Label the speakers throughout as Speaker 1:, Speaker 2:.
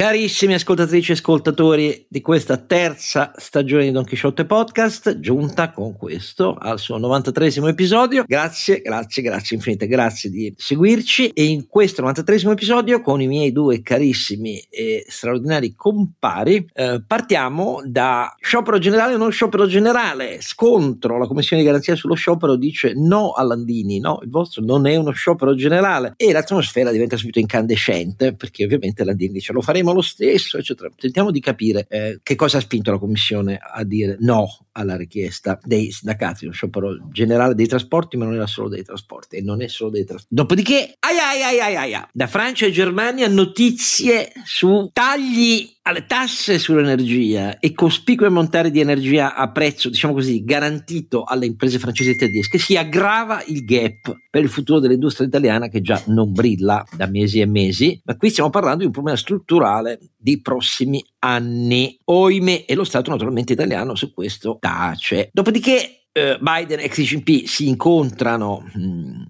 Speaker 1: Carissimi ascoltatrici e ascoltatori di questa terza stagione di Don Quixote Podcast, giunta con questo al suo 93 episodio. Grazie, grazie, grazie infinite, grazie di seguirci. E in questo 93 episodio, con i miei due carissimi e straordinari compari, eh, partiamo da sciopero generale o non sciopero generale. Scontro, la Commissione di garanzia sullo sciopero dice no a Landini, no, il vostro non è uno sciopero generale. E l'atmosfera diventa subito incandescente, perché ovviamente Landini dice lo faremo lo stesso, eccetera. Tentiamo di capire eh, che cosa ha spinto la Commissione a dire no alla richiesta dei sindacati, lo sciopero generale dei trasporti, ma non era solo dei trasporti e non è solo dei trasporti. Dopodiché, ai ai ai ai ai, ai da Francia e Germania notizie su tagli alle tasse sull'energia e cospicue montare di energia a prezzo, diciamo così, garantito alle imprese francesi e tedesche, si aggrava il gap per il futuro dell'industria italiana che già non brilla da mesi e mesi, ma qui stiamo parlando di un problema strutturale di prossimi anni. Oime e lo Stato naturalmente italiano su questo tace. Dopodiché eh, Biden e Xi Jinping si incontrano mh, mm,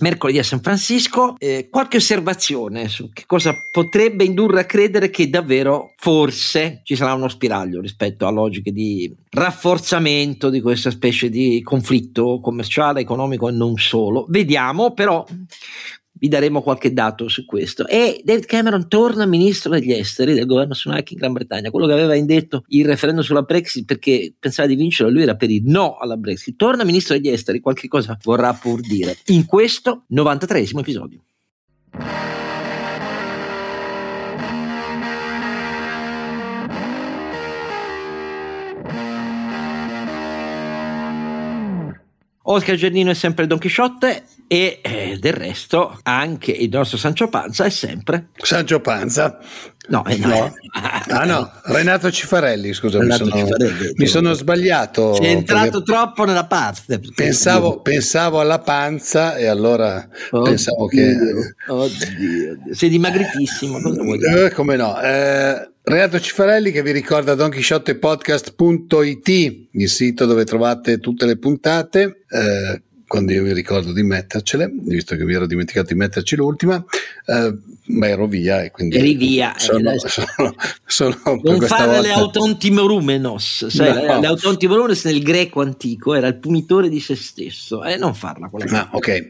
Speaker 1: mercoledì a San Francisco. Eh, qualche osservazione su che cosa potrebbe indurre a credere che davvero forse ci sarà uno spiraglio rispetto a logiche di rafforzamento di questa specie di conflitto commerciale, economico e non solo. Vediamo, però vi daremo qualche dato su questo. E David Cameron torna ministro degli esteri del governo Sunak in Gran Bretagna, quello che aveva indetto il referendum sulla Brexit perché pensava di vincere, lui era per il no alla Brexit. Torna ministro degli esteri, qualche cosa vorrà pur dire in questo 93 episodio. Oscar Giannino è sempre Don Chisciotte e eh, del resto anche il nostro Sancio Panza è sempre
Speaker 2: Sancio Panza.
Speaker 1: No, eh, no. no.
Speaker 2: ah no, Renato Cifarelli, scusa, mi, sono, Cifarelli, mi sono, sbagliato.
Speaker 1: Sei entrato troppo nella parte.
Speaker 2: Pensavo, pensavo, alla panza e allora oddio, pensavo che...
Speaker 1: Oddio, sei dimagritissimo, cosa vuoi
Speaker 2: dire? Eh, come no, eh, Renato Cifarelli che vi ricorda donchisciottepodcast.it, il sito dove trovate tutte le puntate. Eh, quando io mi ricordo di mettercele, visto che mi ero dimenticato di metterci l'ultima, eh, ma ero via e quindi
Speaker 1: eri via.
Speaker 2: Sono, eh, sono, sono
Speaker 1: non fare volta... le autontimerumenos, sai, no. le autontimerumenos nel greco antico era il punitore di se stesso, e eh, non farla quella
Speaker 2: ah, ok.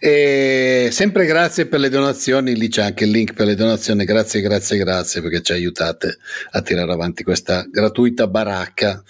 Speaker 2: E sempre grazie per le donazioni, lì c'è anche il link per le donazioni, grazie, grazie, grazie perché ci aiutate a tirare avanti questa gratuita baracca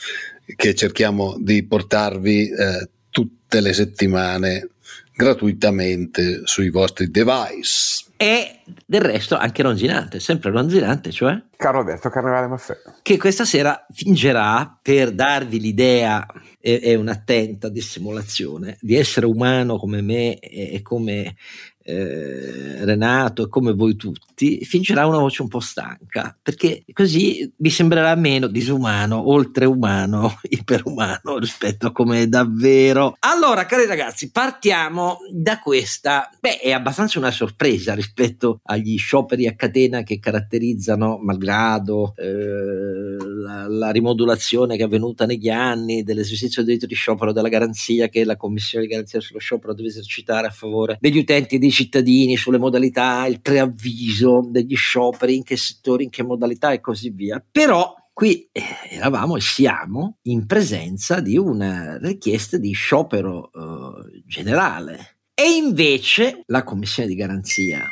Speaker 2: che cerchiamo di portarvi eh, tutte le settimane gratuitamente sui vostri device.
Speaker 1: E del resto anche Ronzinante, sempre Ronzinante, cioè?
Speaker 3: Caro detto Carnevale Maffè.
Speaker 1: Che questa sera fingerà per darvi l'idea, è, è un'attenta dissimulazione, di essere umano come me e come eh, Renato e come voi tutti, fingerà una voce un po' stanca, perché così vi sembrerà meno disumano, oltreumano, iperumano rispetto a come è davvero. Allora, cari ragazzi, partiamo da questa, beh, è abbastanza una sorpresa rispetto agli scioperi a catena che caratterizzano, malgrado eh, la, la, rimodulazione che è avvenuta negli anni dell'esercizio del diritto di sciopero della garanzia che la Commissione di garanzia sullo sciopero deve esercitare a favore degli utenti di cittadini sulle modalità, il preavviso degli scioperi, in che settori, in che modalità e così via. Però qui eh, eravamo e siamo in presenza di una richiesta di sciopero eh, generale. E invece la commissione di garanzia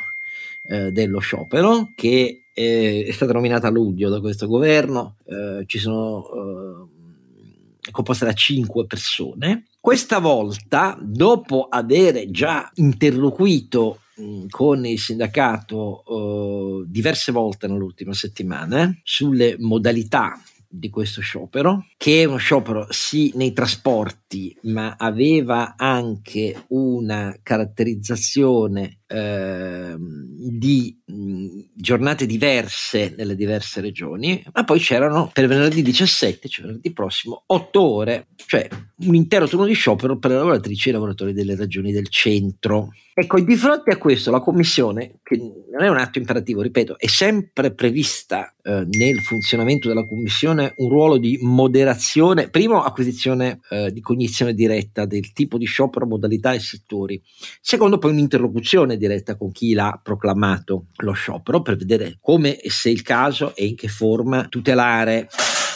Speaker 1: eh, dello sciopero, che eh, è stata nominata a luglio da questo governo, eh, ci sono è eh, composta da cinque persone, questa volta, dopo aver già interloquito con il sindacato uh, diverse volte nell'ultima settimana sulle modalità di questo sciopero, che è uno sciopero sì nei trasporti, ma aveva anche una caratterizzazione eh, di mh, giornate diverse nelle diverse regioni, ma poi c'erano per venerdì 17, cioè venerdì prossimo, 8 ore, cioè un intero turno di sciopero per le lavoratrici e i lavoratori delle regioni del centro. Ecco, di fronte a questo la Commissione, che non è un atto imperativo, ripeto, è sempre prevista eh, nel funzionamento della Commissione un ruolo di moderazione, primo acquisizione eh, di cognizione cognizione diretta del tipo di sciopero, modalità e settori. Secondo, poi un'interlocuzione diretta con chi l'ha proclamato lo sciopero per vedere come e se il caso e in che forma tutelare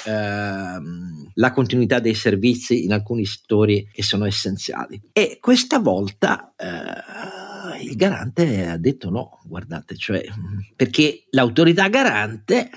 Speaker 1: ehm, la continuità dei servizi in alcuni settori che sono essenziali. E questa volta eh, il garante ha detto no, guardate, cioè, perché l'autorità garante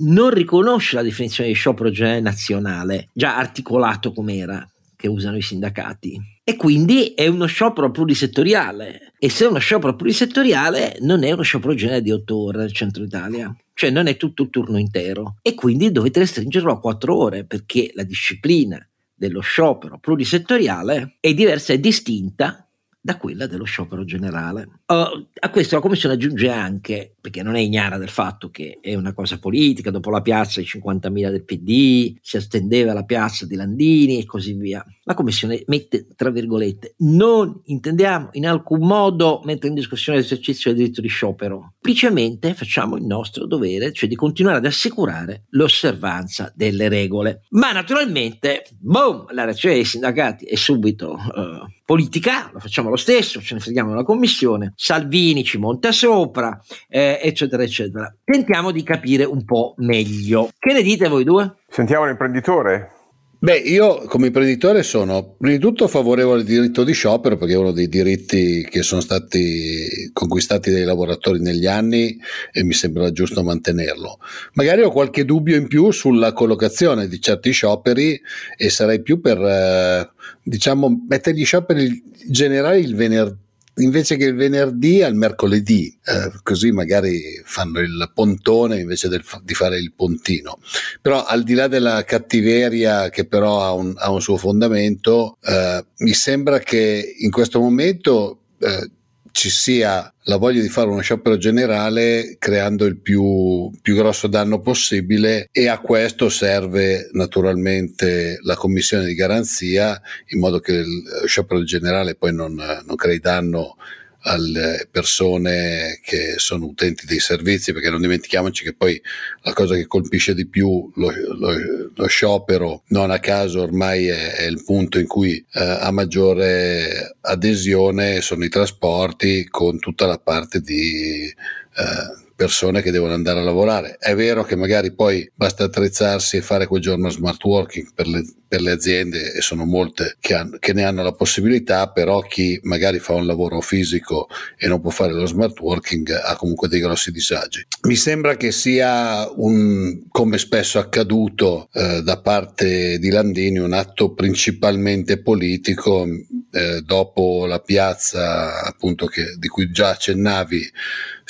Speaker 1: non riconosce la definizione di sciopero generale nazionale, già articolato com'era, che usano i sindacati. E quindi è uno sciopero plurisettoriale. E se è uno sciopero plurisettoriale, non è uno sciopero generale di otto ore nel centro Italia. Cioè non è tutto il turno intero. E quindi dovete restringerlo a quattro ore perché la disciplina dello sciopero plurisettoriale è diversa e distinta da quella dello sciopero generale. Uh, a questo la Commissione aggiunge anche, perché non è ignara del fatto che è una cosa politica, dopo la piazza dei 50.000 del PD, si estendeva la piazza di Landini e così via. La Commissione mette, tra virgolette, non intendiamo in alcun modo mettere in discussione l'esercizio del diritto di sciopero, semplicemente facciamo il nostro dovere, cioè di continuare ad assicurare l'osservanza delle regole. Ma naturalmente, boom, la reazione dei sindacati è subito uh, politica, lo facciamo lo stesso, ce ne freghiamo della commissione, Salvini ci monta sopra, eh, eccetera, eccetera. Tentiamo di capire un po' meglio. Che ne dite voi due?
Speaker 3: Sentiamo l'imprenditore.
Speaker 2: Beh, io come imprenditore sono prima di tutto favorevole al diritto di sciopero perché è uno dei diritti che sono stati conquistati dai lavoratori negli anni e mi sembra giusto mantenerlo. Magari ho qualche dubbio in più sulla collocazione di certi scioperi e sarei più per, eh, diciamo, mettere gli scioperi generali il venerdì invece che il venerdì al mercoledì, eh, così magari fanno il pontone invece del, di fare il pontino. Però al di là della cattiveria che però ha un, ha un suo fondamento, eh, mi sembra che in questo momento eh, ci sia la voglia di fare uno sciopero generale creando il più, più, grosso danno possibile e a questo serve naturalmente la commissione di garanzia in modo che il sciopero generale poi non, non crei danno alle persone che sono utenti dei servizi, perché non dimentichiamoci che poi la cosa che colpisce di più lo, lo, lo sciopero, non a caso ormai è, è il punto in cui eh, ha maggiore adesione, sono i trasporti con tutta la parte di... Eh, persone che devono andare a lavorare. È vero che magari poi basta attrezzarsi e fare quel giorno smart working per le, per le aziende e sono molte che, hanno, che, ne hanno la possibilità, però chi magari fa un lavoro fisico e non può fare lo smart working ha comunque dei grossi disagi. Mi sembra che sia un, come spesso accaduto eh, da parte di Landini, un atto principalmente politico. Eh, dopo la piazza appunto che, di cui già accennavi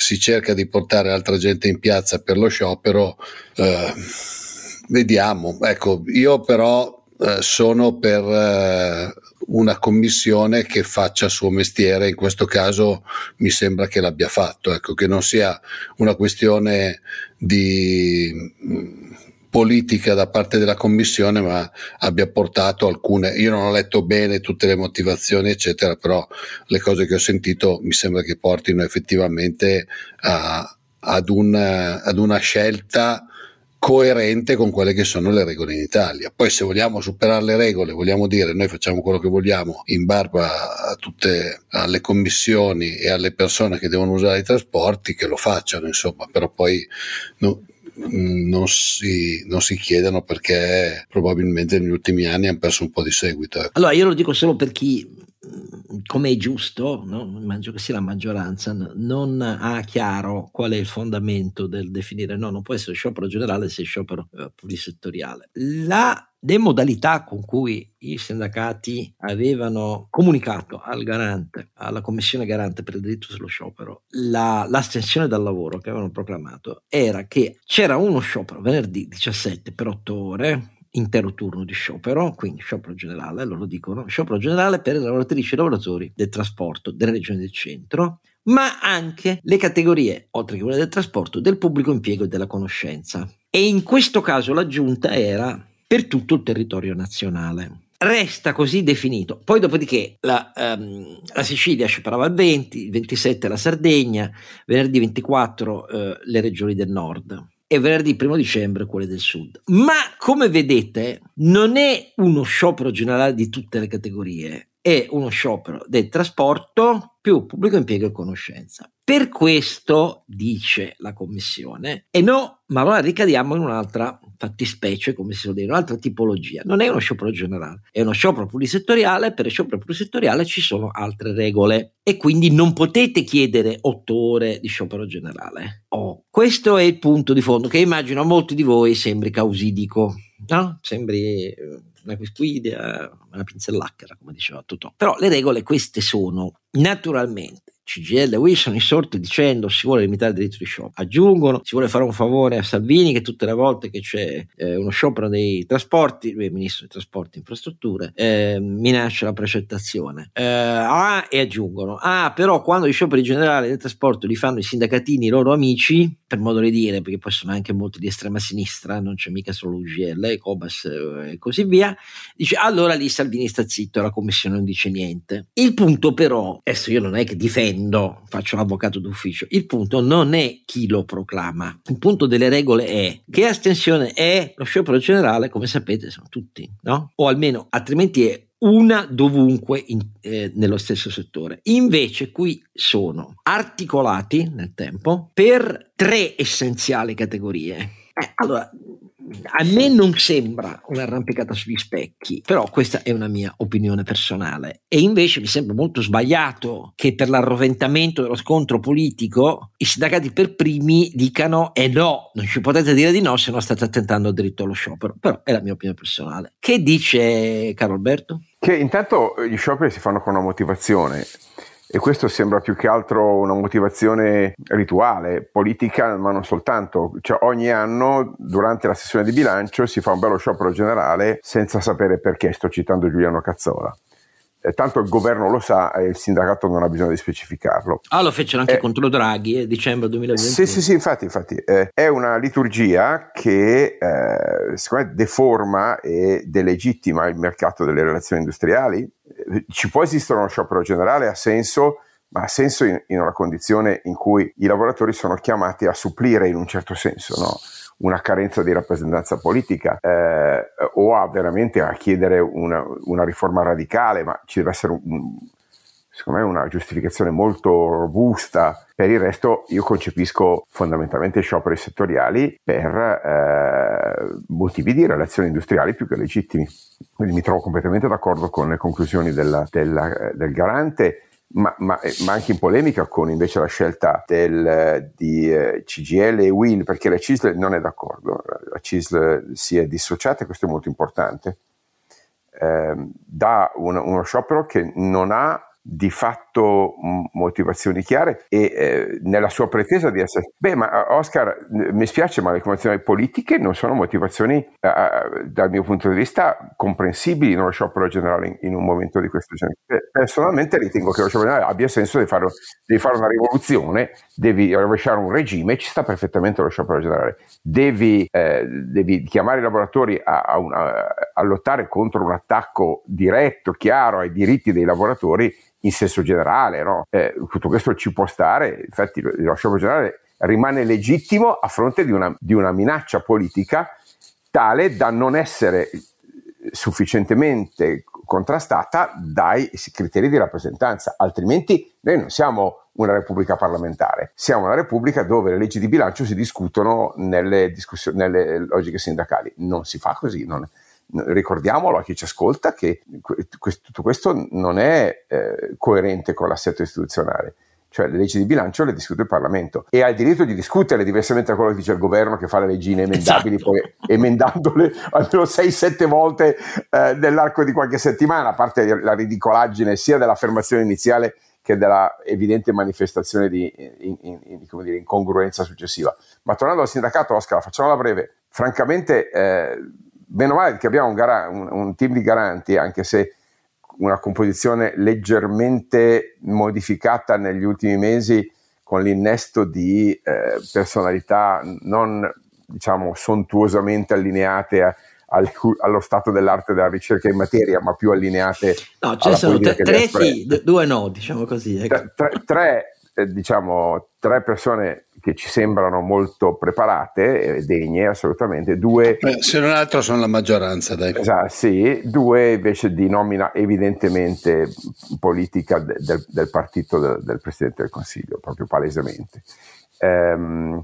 Speaker 2: si cerca di portare altra gente in piazza per lo sciopero, eh, vediamo. Ecco, io però eh, sono per eh, una commissione che faccia il suo mestiere, in questo caso mi sembra che l'abbia fatto, ecco, che non sia una questione di politica da parte della commissione, ma abbia portato alcune. Io non ho letto bene tutte le motivazioni, eccetera, però le cose che ho sentito mi sembra che portino effettivamente a, ad, un, ad una scelta coerente con quelle che sono le regole in Italia. Poi se vogliamo superare le regole, vogliamo dire noi facciamo quello che vogliamo in barba a tutte le commissioni e alle persone che devono usare i trasporti, che lo facciano, insomma, però poi no, non si, non si chiedono perché probabilmente negli ultimi anni hanno perso un po' di seguito. Ecco.
Speaker 1: Allora io lo dico solo per chi, come è giusto, no? immagino che sia la maggioranza, non ha chiaro qual è il fondamento del definire no, non può essere sciopero generale se è sciopero eh, plurisettoriale. La le modalità con cui i sindacati avevano comunicato al garante, alla commissione garante per il diritto sullo sciopero, la, l'astensione dal lavoro che avevano proclamato era che c'era uno sciopero venerdì 17 per 8 ore, intero turno di sciopero, quindi sciopero generale, loro dicono, sciopero generale per le lavoratrici e lavoratori del trasporto delle regioni del centro, ma anche le categorie, oltre che quelle del trasporto, del pubblico impiego e della conoscenza. E in questo caso l'aggiunta era per tutto il territorio nazionale. Resta così definito. Poi, dopodiché, la, um, la Sicilia scioperava il 20, il 27 la Sardegna, venerdì 24 uh, le regioni del nord. e venerdì primo dicembre quelle del sud. Ma come vedete non è uno sciopero generale di tutte le categorie, è uno sciopero del trasporto più pubblico impiego e conoscenza. Per questo, dice la Commissione, e no, ma allora ricadiamo in un'altra fattispecie, come si suol dire, un'altra tipologia. Non è uno sciopero generale, è uno sciopero plurisettoriale, per sciopero plurisettoriale ci sono altre regole e quindi non potete chiedere otto ore di sciopero generale. Oh, questo è il punto di fondo che immagino a molti di voi sembri causidico, no? Sembri eh, una quisquidia, una pinzellacchera, come diceva Totò. Però le regole queste sono, naturalmente, CGL e WIL sono insorti dicendo si vuole limitare il diritto di sciopero. Aggiungono si vuole fare un favore a Salvini che tutte le volte che c'è eh, uno sciopero dei trasporti, lui è ministro dei trasporti e infrastrutture, eh, minaccia la precettazione. Eh, ah, e aggiungono, ah però quando gli scioperi generali del trasporto li fanno i sindacatini, i loro amici, per modo di dire, perché poi sono anche molti di estrema sinistra, non c'è mica solo UGL, Cobas eh, e così via, dice allora lì Salvini sta zitto e la commissione non dice niente. Il punto però, adesso io non è che difendo difendo, faccio l'avvocato d'ufficio. Il punto non è chi lo proclama, il punto delle regole è che astensione è lo sciopero generale, come sapete, sono tutti, no? O almeno altrimenti è una dovunque in, eh, nello stesso settore. Invece qui sono articolati nel tempo per tre essenziali categorie. Eh, allora, a me non sembra un'arrampicata sugli specchi, però questa è una mia opinione personale. E invece mi sembra molto sbagliato che per l'arroventamento dello scontro politico i sindacati per primi dicano eh no, non ci potete dire di no se non state attentando al diritto allo sciopero. Però è la mia opinione personale. Che dice Carlo Alberto?
Speaker 3: Che intanto gli scioperi si fanno con una motivazione e questo sembra più che altro una motivazione rituale, politica, ma non soltanto. Cioè, ogni anno, durante la sessione di bilancio, si fa un bello sciopero generale senza sapere perché. Sto citando Giuliano Cazzola. Eh, tanto il governo lo sa e il sindacato non ha bisogno di specificarlo.
Speaker 1: Ah, lo fecero anche eh, contro Draghi, eh, dicembre 2020.
Speaker 3: Sì, sì, sì, infatti, infatti eh, è una liturgia che eh, secondo me deforma e delegittima il mercato delle relazioni industriali ci può esistere uno sciopero generale, ha senso, ma ha senso in, in, una condizione in cui i lavoratori sono chiamati a supplire in un certo senso no? una carenza di rappresentanza politica eh, o a veramente a chiedere una, una, riforma radicale, ma ci deve essere un, secondo me una giustificazione molto robusta. Per il resto io concepisco fondamentalmente scioperi settoriali per eh, motivi di relazioni industriali più che legittimi. Quindi mi trovo completamente d'accordo con le conclusioni della, della, del garante. Ma, ma, ma, anche in polemica con invece la scelta del, di eh, CGL e Will, perché la CISL non è d'accordo, la CISL si è dissociata, questo è molto importante, eh, da un, uno sciopero che non ha di fatto motivazioni chiare e eh, nella sua pretesa di essere... Beh, ma Oscar, mi spiace, ma le motivazioni politiche non sono motivazioni, eh, dal mio punto di vista, comprensibili uno sciopero generale in, in un momento di questo genere. Personalmente ritengo che lo sciopero generale abbia senso di fare, devi fare una rivoluzione, devi rovesciare un regime, ci sta perfettamente lo sciopero generale. Devi, eh, devi chiamare i lavoratori a, a, una, a lottare contro un attacco diretto, chiaro ai diritti dei lavoratori in senso generale, no? eh, tutto questo ci può stare, infatti lo sciopero generale rimane legittimo a fronte di una, di una minaccia politica tale da non essere sufficientemente contrastata dai criteri di rappresentanza, altrimenti noi non siamo una repubblica parlamentare, siamo una repubblica dove le leggi di bilancio si discutono nelle, nelle logiche sindacali. Non si fa così, non è, ricordiamolo a chi ci ascolta che tutto questo non è eh, coerente con l'assetto istituzionale. Cioè le leggi di bilancio le discute il Parlamento e ha il diritto di discutere diversamente da quello che dice il governo che fa le leggi inemendabili esatto. poi emendandole almeno 6-7 volte eh, nell'arco di qualche settimana a parte la ridicolaggine sia dell'affermazione iniziale che della evidente manifestazione di in, in, in, dire, incongruenza successiva. Ma tornando al sindacato Oscar facciamola breve. Francamente eh, meno male che abbiamo un, gara- un, un team di garanti, anche se una composizione leggermente modificata negli ultimi mesi con l'innesto di eh, personalità non diciamo sontuosamente allineate a, al, allo stato dell'arte della ricerca in materia, ma più allineate
Speaker 1: no, ce ne sono tre, tre sì, due no, diciamo così.
Speaker 3: Ecco. Tre, tre, eh, diciamo, tre persone che ci sembrano molto preparate e degne assolutamente, due...
Speaker 2: Eh, se non altro sono la maggioranza, dai.
Speaker 3: Esatto, sì, due invece di nomina evidentemente politica de, del, del, partito del, del, Presidente del Consiglio, proprio palesemente. Ehm,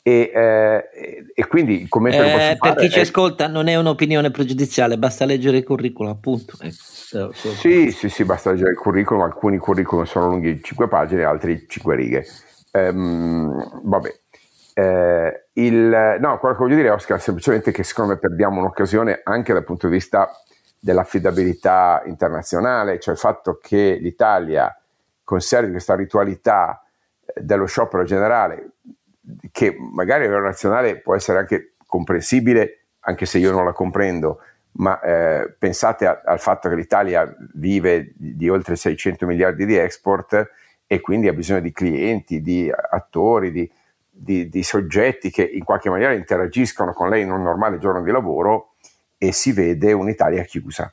Speaker 3: e, eh, e, quindi come
Speaker 1: eh, per chi ci è... ascolta non è un'opinione pregiudiziale basta leggere il curriculum appunto ecco.
Speaker 3: sì sì sì basta leggere il curriculum alcuni curriculum sono lunghi 5 pagine altri 5 righe ehm, vabbè. Eh, il, no quello che voglio dire Oscar è semplicemente che secondo me perdiamo un'occasione anche dal punto di vista dell'affidabilità internazionale cioè il fatto che l'Italia conservi questa ritualità eh, dello sciopero generale che magari a livello nazionale può essere anche comprensibile, anche se io non la comprendo, ma eh, pensate a, al fatto che l'Italia vive di, di, oltre 600 miliardi di export e quindi ha bisogno di clienti, di attori, di, di, di soggetti che in qualche maniera interagiscono con lei in un normale giorno di lavoro e si vede un'Italia chiusa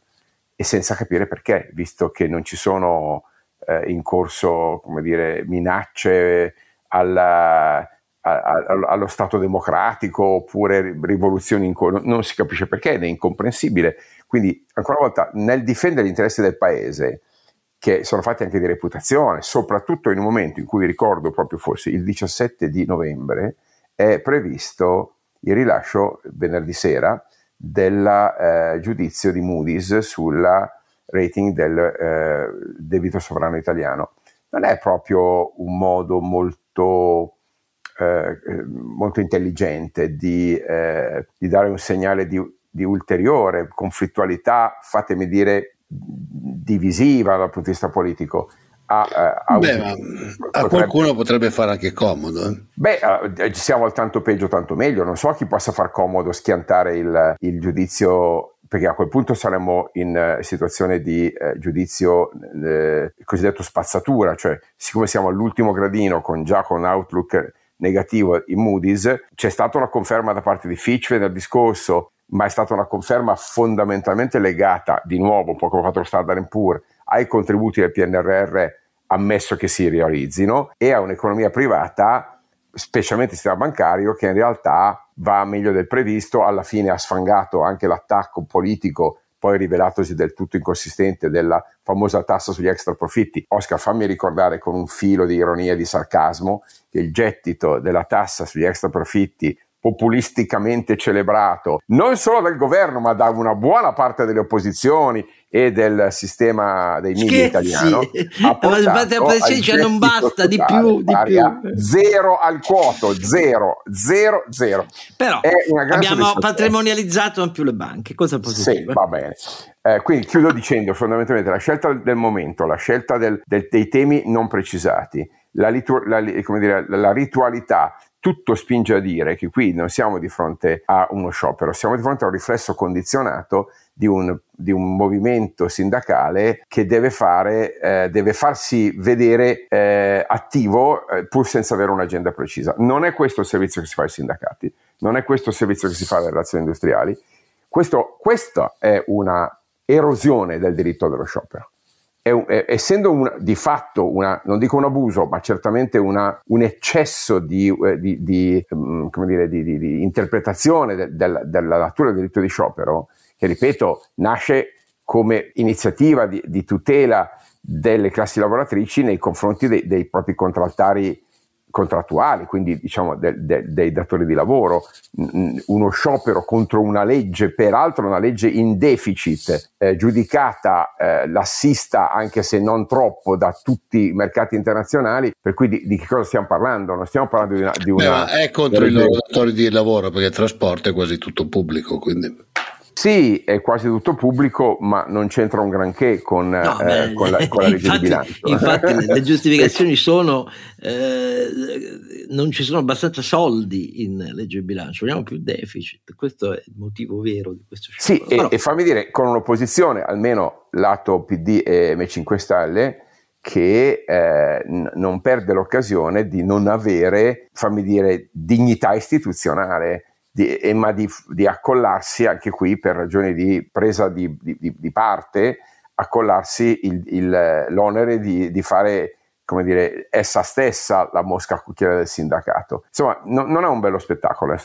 Speaker 3: e senza capire perché, visto che non ci sono eh, in corso dire, minacce alla allo Stato democratico oppure rivoluzioni in corso, non si capisce perché ed è incomprensibile. Quindi, ancora una volta, nel difendere gli interessi del paese, che sono fatti anche di reputazione, soprattutto in un momento in cui ricordo proprio forse il 17 di novembre, è previsto il rilascio venerdì sera del eh, giudizio di Moody's sulla rating del eh, debito sovrano italiano. Non è proprio un modo molto eh, molto intelligente di, eh, di, dare un segnale di, di, ulteriore conflittualità, fatemi dire, divisiva dal punto di vista politico.
Speaker 2: A, a, Beh, a potrebbe... qualcuno potrebbe fare anche comodo. Eh?
Speaker 3: Beh, uh, siamo al tanto peggio, tanto meglio. Non so chi possa far comodo schiantare il, il giudizio perché a quel punto saremmo in situazione di uh, giudizio uh, cosiddetto spazzatura, cioè siccome siamo all'ultimo gradino con già con Outlook negativo in Moody's, c'è stata una conferma da parte di Fitch venerdì scorso, ma è stata una conferma fondamentalmente legata, di nuovo, un po' come ha fatto Standard Poor's, ai contributi del PNRR ammesso che si realizzino e a un'economia privata, specialmente il sistema bancario, che in realtà va meglio del previsto, alla fine ha sfangato anche l'attacco politico poi rivelatosi del tutto inconsistente della famosa tassa sugli extra profitti. Oscar, fammi ricordare con un filo di ironia e di sarcasmo che il gettito della tassa sugli extra profitti populisticamente celebrato non solo dal governo ma da una buona parte delle opposizioni e del sistema dei media italiano
Speaker 1: ha portato cioè non basta di più, di più.
Speaker 3: zero al quoto zero zero zero.
Speaker 1: Però abbiamo patrimonializzato in più le banche cosa positiva.
Speaker 3: sì va bene. Eh, quindi chiudo dicendo fondamentalmente la scelta del momento la scelta del, del, dei temi non precisati la, litu- la, dire, la ritualità tutto spinge a dire che qui non siamo di fronte a uno sciopero, siamo di fronte a un riflesso condizionato di un, di un movimento sindacale che deve, fare, eh, deve farsi vedere eh, attivo eh, pur senza avere un'agenda precisa. Non è questo il servizio che si fa ai sindacati, non è questo il servizio che si fa alle relazioni industriali. Questo, questa è una erosione del diritto dello sciopero è è, essendo un, di fatto, una, non dico un abuso, ma certamente una, un eccesso di, eh, di, di, um, dire, di interpretazione de, de, della natura del diritto di sciopero, che ripeto nasce come iniziativa di, tutela delle classi lavoratrici nei confronti dei, dei propri contrattari contrattuali, quindi diciamo de, de, dei datori di lavoro, uno sciopero contro una legge, peraltro una legge in deficit, eh, giudicata eh, lassista anche se non troppo da tutti i mercati internazionali, per cui di, di che cosa stiamo parlando? Non stiamo parlando di una... Di una
Speaker 2: Beh, è contro i loro datori di lavoro perché il trasporto è quasi tutto pubblico, quindi...
Speaker 3: Sì, è quasi tutto pubblico, ma non c'entra un granché con, no, eh, con, la, con la, legge
Speaker 1: infatti,
Speaker 3: di bilancio.
Speaker 1: Infatti le giustificazioni sono eh, non ci sono abbastanza soldi in legge di bilancio, vogliamo più deficit, questo è il motivo vero di questo
Speaker 3: sciopero. Sì, Però, e, e fammi dire, con un'opposizione, almeno lato PD e M5 Stelle, che eh, n- non perde l'occasione di non avere, fammi dire, dignità istituzionale di, ma di, di, accollarsi anche qui per ragioni di presa di, di parte, accollarsi il, il, l'onere di, fare come dire, essa stessa la mosca cucchiera del sindacato. Insomma, no, non è un bello spettacolo,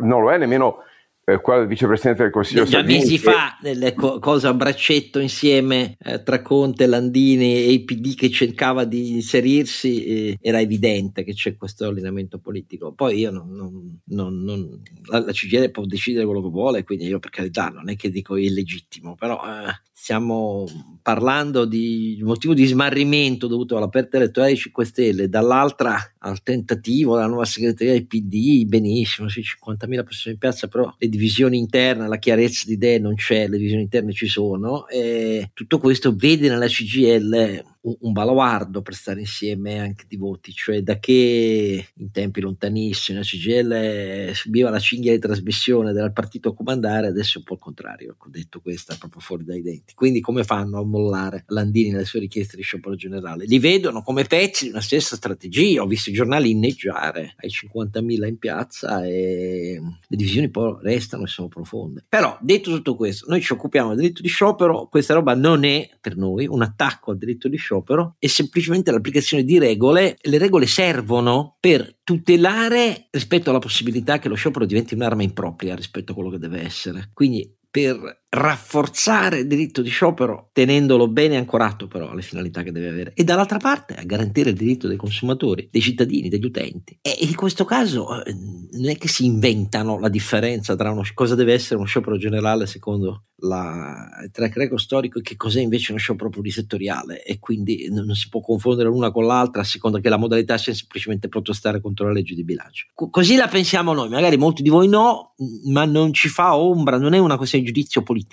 Speaker 3: non lo è nemmeno eh, qua il vicepresidente del Consiglio
Speaker 1: già
Speaker 3: Salvini,
Speaker 1: mesi fa nelle co- cose a braccetto insieme eh, tra Conte, Landini e il PD che cercava di inserirsi eh, era evidente che c'è questo allineamento politico. Poi io non, non, non, non la, la, CGL può decidere quello che vuole quindi io per carità non è che dico illegittimo però eh, stiamo parlando di motivo di smarrimento dovuto all'aperta elettorale dei 5 Stelle dall'altra al tentativo della nuova segreteria del PD benissimo sì, 50.000 persone in piazza però le divisioni interne, la chiarezza di idee non c'è, le divisioni interne ci sono, e tutto questo vede nella CGL un, un baluardo per stare insieme anche di voti, cioè da che in tempi lontanissimi la CGL subiva la cinghia di trasmissione del partito a comandare, adesso è un po' il contrario, ho detto questa proprio fuori dai denti. Quindi come fanno a mollare Landini nelle sue richieste di sciopero generale? Li vedono come pezzi di una stessa strategia, ho visto i giornali inneggiare ai 50.000 in piazza e le divisioni poi restano e sono profonde. Però detto tutto questo, noi ci occupiamo del diritto di sciopero, questa roba non è per noi un attacco al diritto di sciopero, sciopero è semplicemente l'applicazione di regole. Le regole servono per tutelare rispetto alla possibilità che lo sciopero diventi un'arma impropria rispetto a quello che deve essere. Quindi per rafforzare il diritto di sciopero tenendolo bene ancorato però alle finalità che deve avere. E dall'altra parte a garantire il diritto dei consumatori, dei cittadini, degli utenti. E in questo caso eh, non è che si inventano la differenza tra uno, cosa deve essere uno sciopero generale secondo la, il track record storico e che cos'è invece uno sciopero plurisettoriale. E quindi non si può confondere l'una con l'altra a seconda che la modalità sia semplicemente protestare contro la legge di bilancio. C- così la pensiamo noi, magari molti di voi no, ma non ci fa ombra, non è una questione di giudizio politico,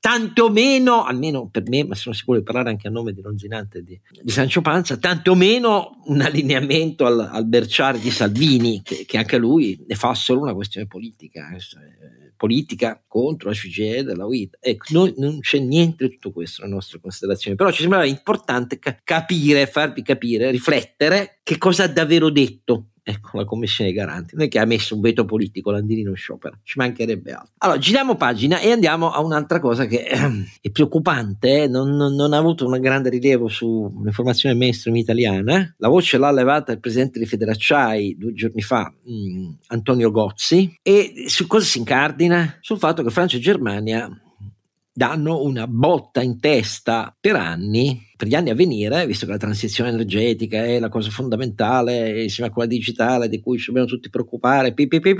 Speaker 1: tantomeno, almeno per me, ma sono sicuro di parlare anche a nome di Longinante e di, di Sancio Panza, tantomeno un allineamento al, al Berciare di Salvini, che, che anche lui ne fa solo una questione politica. Eh, politica contro la CGE la UID. Ecco, noi, non c'è niente di tutto questo nelle nostre considerazioni, però ci sembrava importante ca- capire, farvi capire, riflettere che cosa ha davvero detto ecco la commissione garanti non è che ha messo un veto politico Landini non sciopera ci mancherebbe altro allora giriamo pagina e andiamo a un'altra cosa che ehm, è preoccupante eh? non, non, non, ha avuto un grande rilievo sull'informazione mainstream italiana la voce l'ha levata il presidente di Federacciai due giorni fa mh, mm, Antonio Gozzi e su cosa si incardina? sul fatto che Francia e Germania danno una botta in testa per anni, per gli anni a venire, visto che la transizione energetica è la cosa fondamentale insieme a quella digitale di cui ci dobbiamo tutti preoccupare, pi, pi, pi,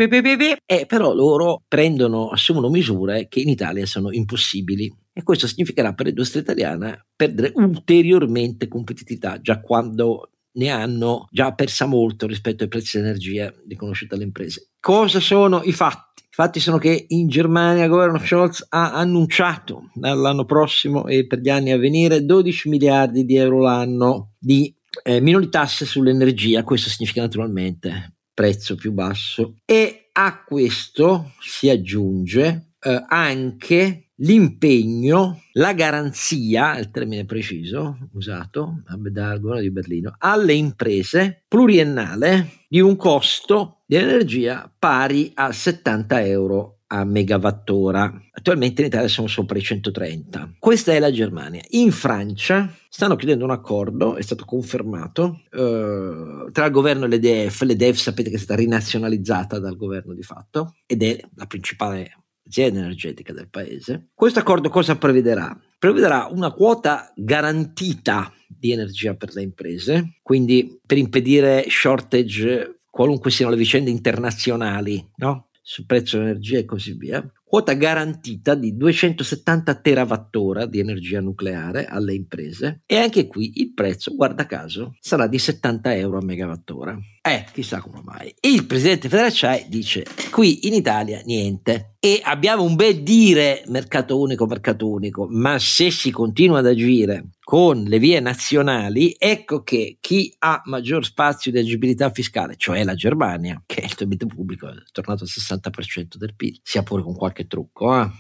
Speaker 1: e però loro prendono, assumono misure che in Italia sono impossibili. E questo significherà per l'industria italiana perdere ulteriormente competitività, già quando ne hanno già persa molto rispetto ai prezzi dell'energia riconosciuti dalle imprese. Cosa sono i fatti? Fatti sono che in Germania il governo Scholz ha annunciato dall'anno prossimo e per gli anni a venire 12 miliardi di euro l'anno di eh, minori tasse sull'energia, questo significa naturalmente prezzo più basso. E a questo si aggiunge eh, anche l'impegno, la garanzia, il termine preciso usato dal governo di Berlino, alle imprese pluriennale di un costo di energia pari a 70 euro a megawattora. Attualmente in Italia sono sopra i 130. Questa è la Germania. In Francia stanno chiudendo un accordo, è stato confermato, eh, tra il governo e l'EDF. L'EDF sapete che è stata rinazionalizzata dal governo di fatto ed è la principale azienda energetica del paese. Questo accordo cosa prevederà? Prevederà una quota garantita di energia per le imprese, quindi per impedire shortage qualunque siano le vicende internazionali, no? sul prezzo dell'energia e così via, quota garantita di 270 terawattora di energia nucleare alle imprese e anche qui il prezzo, guarda caso, sarà di 70 euro a megawattora. Eh, chissà come mai. Il presidente Federacciai dice qui in Italia niente. E abbiamo un bel dire mercato unico, mercato unico, ma se si continua ad agire con le vie nazionali, ecco che chi ha maggior spazio di agibilità fiscale, cioè la Germania, che è il debito pubblico è tornato al 60% del PIL, sia pure con qualche trucco, eh?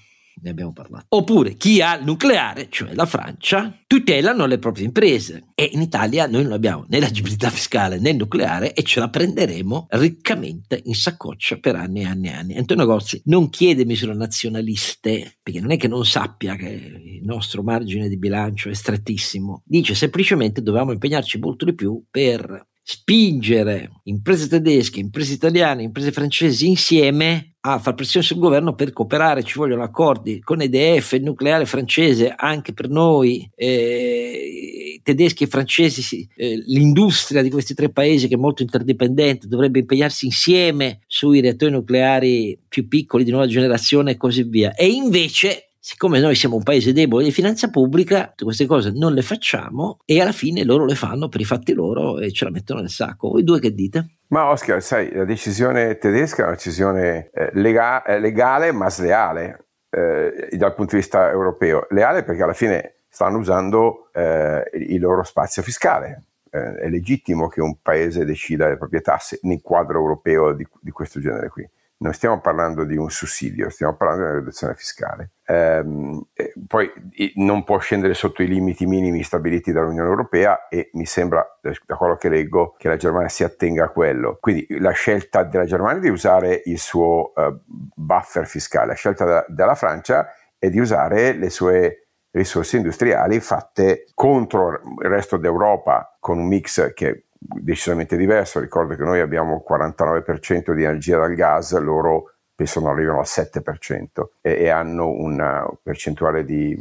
Speaker 1: ne abbiamo parlato. Oppure chi ha il nucleare, cioè la Francia, tutelano le proprie imprese e in Italia noi non abbiamo né l'agibilità fiscale né il nucleare e ce la prenderemo riccamente in saccoccia per anni e anni e anni. Antonio Gozzi non chiede misure nazionaliste perché non è che non sappia che il nostro margine di bilancio è strettissimo. Dice semplicemente dovevamo impegnarci molto di più per spingere imprese tedesche, imprese italiane, imprese francesi insieme a far pressione sul governo per cooperare, ci vogliono accordi con EDF, il nucleare francese, anche per noi, eh, tedeschi e francesi, eh, l'industria di questi tre paesi che è molto interdipendente dovrebbe impegnarsi insieme sui reattori nucleari più piccoli di nuova generazione e così via. E invece siccome noi siamo un paese debole di finanza pubblica, queste cose non le facciamo e alla fine loro le fanno per i fatti loro e ce la mettono nel sacco. Voi due che dite?
Speaker 3: Ma Oscar, sai, la decisione tedesca è una decisione eh, lega- eh, legale ma sleale eh, dal punto di vista europeo. Leale perché alla fine stanno usando eh, il loro spazio fiscale. Eh, è legittimo che un paese decida le proprie tasse nel quadro europeo di, di questo genere qui non stiamo parlando di un sussidio, stiamo parlando di una riduzione fiscale. Ehm, poi non può scendere sotto i limiti minimi stabiliti dall'Unione Europea e mi sembra, da quello che leggo, che la Germania si attenga a quello. Quindi la scelta della Germania di usare il suo uh, buffer fiscale, la scelta da, della Francia è di usare le sue risorse industriali fatte contro il resto d'Europa con un mix che decisamente diverso. Ricordo che noi abbiamo il 49% di energia dal gas, loro penso non arrivano al 7% e, e hanno una percentuale di,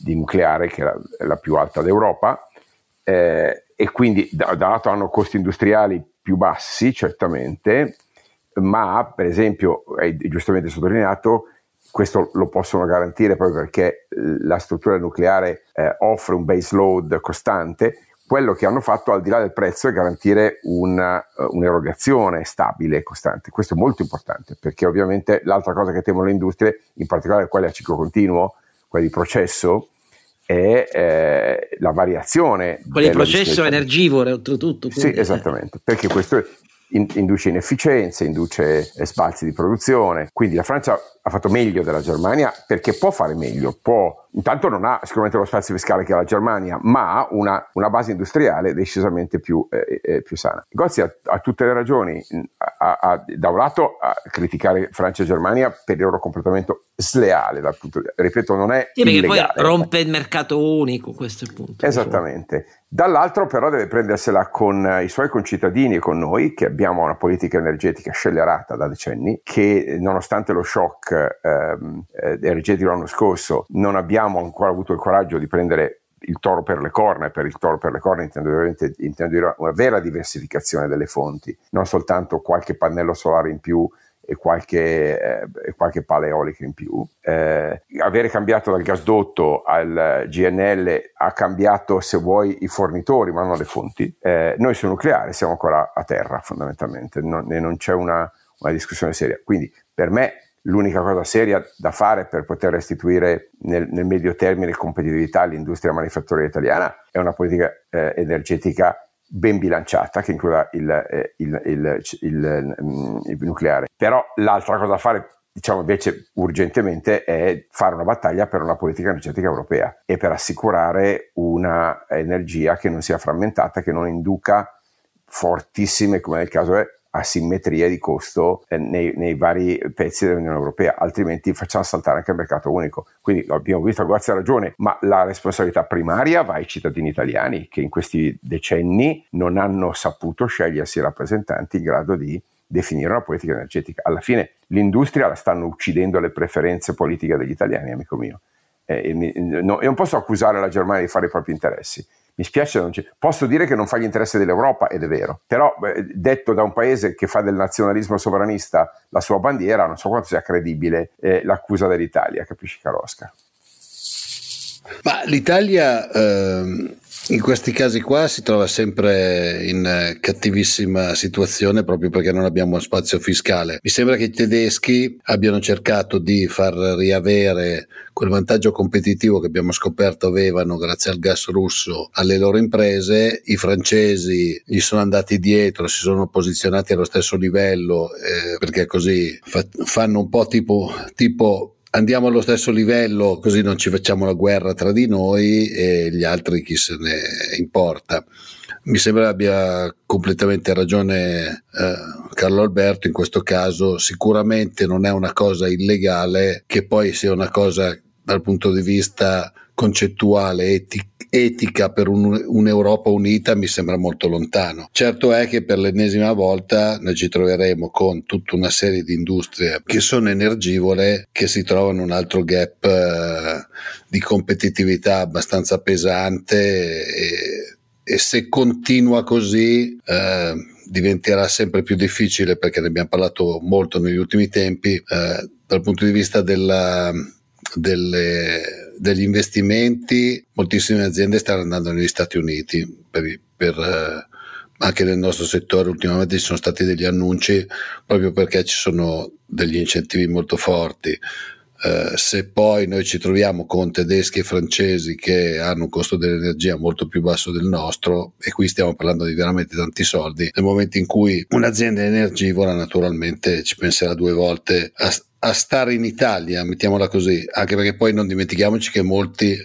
Speaker 3: di, nucleare che è la, è la più alta d'Europa eh, e quindi da, da lato hanno costi industriali più bassi certamente, ma per esempio, hai giustamente sottolineato, questo lo possono garantire proprio perché la struttura nucleare eh, offre un base load costante quello che hanno fatto al di là del prezzo è garantire una, uh, un'erogazione stabile e costante. Questo è molto importante perché ovviamente l'altra cosa che temono le industrie, in particolare quelle a ciclo continuo, quelle di processo, è eh, la variazione.
Speaker 1: Quelle di processo energivore oltretutto.
Speaker 3: Quindi. Sì, esattamente, perché questo in, induce inefficienze, induce sbalzi di produzione. Quindi la Francia ha fatto meglio della Germania perché può fare meglio, può, intanto non ha sicuramente lo spazio fiscale che ha la Germania, ma ha una, una, base industriale decisamente più, eh, eh, più sana. Gozzi ha, ha, tutte le ragioni, ha, ha, da un lato a criticare Francia e Germania per il loro comportamento sleale, dal punto di, ripeto, non è sì, perché
Speaker 1: poi rompe il mercato unico, questo è il punto.
Speaker 3: Esattamente. Dall'altro però deve prendersela con eh, i suoi concittadini e con noi, che abbiamo una politica energetica scellerata da decenni, che nonostante lo shock ehm, eh, energetico l'anno scorso non abbiamo ancora avuto il coraggio di prendere il toro per le corna, e per il toro per le corna intendo, intendo una vera diversificazione delle fonti, non soltanto qualche pannello solare in più e qualche, eh, qualche pala eolica in più. Eh, avere cambiato dal gasdotto al GNL ha cambiato, se vuoi, i fornitori, ma non le fonti. Eh, noi sul nucleare siamo ancora a terra, fondamentalmente, non, non c'è una, una discussione seria. Quindi, per me, l'unica cosa seria da fare per poter restituire nel, nel medio termine competitività all'industria manifatturera italiana è una politica eh, energetica ben bilanciata che includa il, eh, il, il, il, nucleare. Però l'altra cosa da fare diciamo invece urgentemente è fare una battaglia per una politica energetica europea e per assicurare una energia che non sia frammentata, che non induca fortissime, come nel caso è, asimmetria di costo eh, nei, nei, vari pezzi dell'Unione Europea, altrimenti facciamo saltare anche il mercato unico. Quindi l'abbiamo visto, a ragione, ma la responsabilità primaria va ai cittadini italiani che in questi decenni non hanno saputo scegliersi rappresentanti in grado di definire una politica energetica. Alla fine l'industria la stanno uccidendo le preferenze politiche degli italiani, amico mio. Eh, no, e non posso accusare la Germania di fare i propri interessi mi spiace, non posso dire che non fa gli interessi dell'Europa ed è vero, però detto da un paese che fa del nazionalismo sovranista la sua bandiera, non so quanto sia credibile eh, l'accusa dell'Italia, capisci Carosca?
Speaker 2: Ma l'Italia ehm, in questi casi qua si trova sempre in eh, cattivissima situazione proprio perché non abbiamo spazio fiscale. Mi sembra che i tedeschi abbiano cercato di far riavere quel vantaggio competitivo che abbiamo scoperto avevano grazie al gas russo alle loro imprese, i francesi gli sono andati dietro, si sono posizionati allo stesso livello eh, perché così fa- fanno un po' tipo, tipo andiamo allo stesso livello così non ci facciamo la guerra tra di noi e gli altri chi se ne importa. Mi sembra abbia completamente ragione eh, Carlo Alberto in questo caso, sicuramente non è una cosa illegale che poi sia una cosa dal punto di vista concettuale, eti- etica per un, un'Europa unita mi sembra molto lontano. Certo è che per l'ennesima volta noi ci troveremo con tutta una serie di industrie che sono energivore che si trovano un altro gap eh, di competitività abbastanza pesante e, e se continua così eh, diventerà sempre più difficile perché ne abbiamo parlato molto negli ultimi tempi eh, dal punto di vista della, delle degli investimenti, moltissime aziende stanno andando negli Stati Uniti per, per eh, anche nel nostro settore ultimamente ci sono stati degli annunci proprio perché ci sono degli incentivi molto forti. Uh, se poi noi ci troviamo con tedeschi e francesi che hanno un costo dell'energia molto più basso del nostro, e qui stiamo parlando di veramente tanti soldi, nel momento in cui un'azienda energivora naturalmente ci penserà due volte a, a stare in Italia, mettiamola così, anche perché poi non dimentichiamoci che molti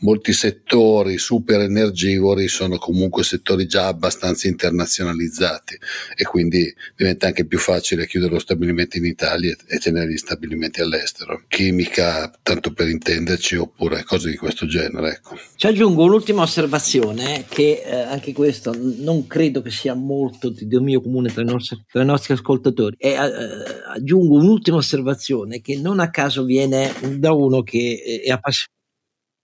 Speaker 2: molti settori super energivori sono comunque settori già abbastanza internazionalizzati e quindi diventa anche più facile chiudere lo stabilimento in Italia e tenere gli stabilimenti all'estero. Chimica, tanto per intenderci, oppure cose di questo genere. Ecco.
Speaker 1: Ci aggiungo un'ultima osservazione che eh, anche questo non credo che sia molto di dominio comune tra i nostri, tra i nostri ascoltatori. E, eh, aggiungo un'ultima osservazione che non a caso viene da uno che è appassionato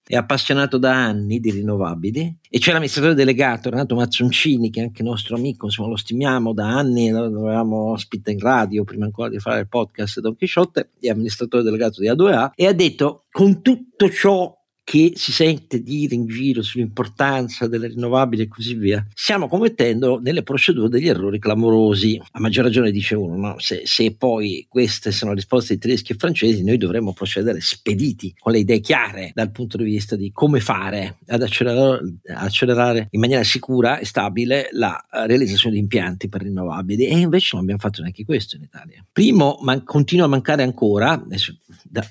Speaker 1: è appassionato da anni di rinnovabili e c'è l'amministratore delegato Renato Mazzoncini che è anche nostro amico, insomma lo stimiamo da anni, lo avevamo ospite in radio prima ancora di fare il podcast Don Chisciotte, è amministratore delegato di A2A e ha detto con tutto ciò che si sente dire in giro sull'importanza delle rinnovabili e così via, stiamo commettendo nelle procedure degli errori clamorosi. A maggior ragione dice uno, no? se, se, poi queste sono risposte di tedeschi e francesi, noi dovremmo procedere spediti, con le idee chiare dal punto di vista di come fare ad accelerare, accelerare in maniera sicura e stabile la realizzazione di impianti per rinnovabili e invece non abbiamo fatto neanche questo in Italia. Primo, man- continua a mancare ancora, adesso, da,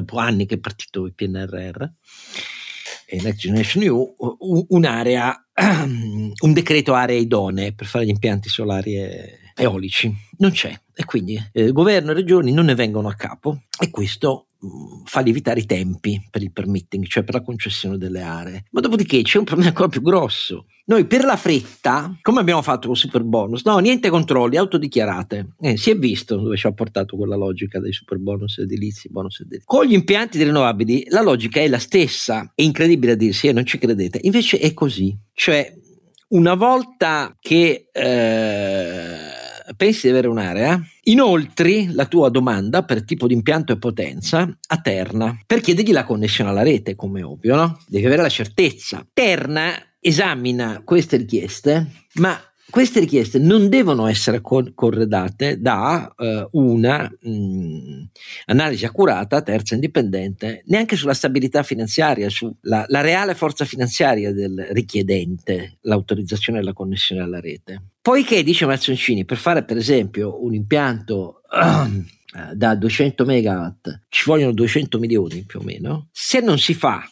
Speaker 1: dopo anni che è partito il PNRR e Next Generation EU, un'area, un decreto aree idonee per fare gli impianti solari e eolici. Non c'è e quindi eh, governo e regioni non ne vengono a capo e questo fa lievitare i tempi per il permitting, cioè per la concessione delle aree. Ma dopodiché c'è un problema ancora più grosso noi per la fretta, come abbiamo fatto con super bonus? No, niente controlli, autodichiarate. Eh, si è visto dove ci ha portato quella logica dei super bonus edilizi, bonus edilizi. Con gli impianti rinnovabili la logica è la stessa. È incredibile a dirsi, eh, non ci credete. Invece è così. Cioè, una volta che eh, pensi di avere un'area, inoltri la tua domanda per tipo di impianto e potenza a Terna per chiedergli la connessione alla rete, come ovvio, no? Devi avere la certezza. Terna esamina queste richieste, ma queste richieste non devono essere corredate da uh, una mh, mm, analisi accurata, terza indipendente, neanche sulla stabilità finanziaria, sulla la reale forza finanziaria del richiedente l'autorizzazione della connessione alla rete. Poiché, dice Mazzoncini, per fare per esempio un impianto uh, da 200 megawatt ci vogliono 200 milioni più o meno, se non si fa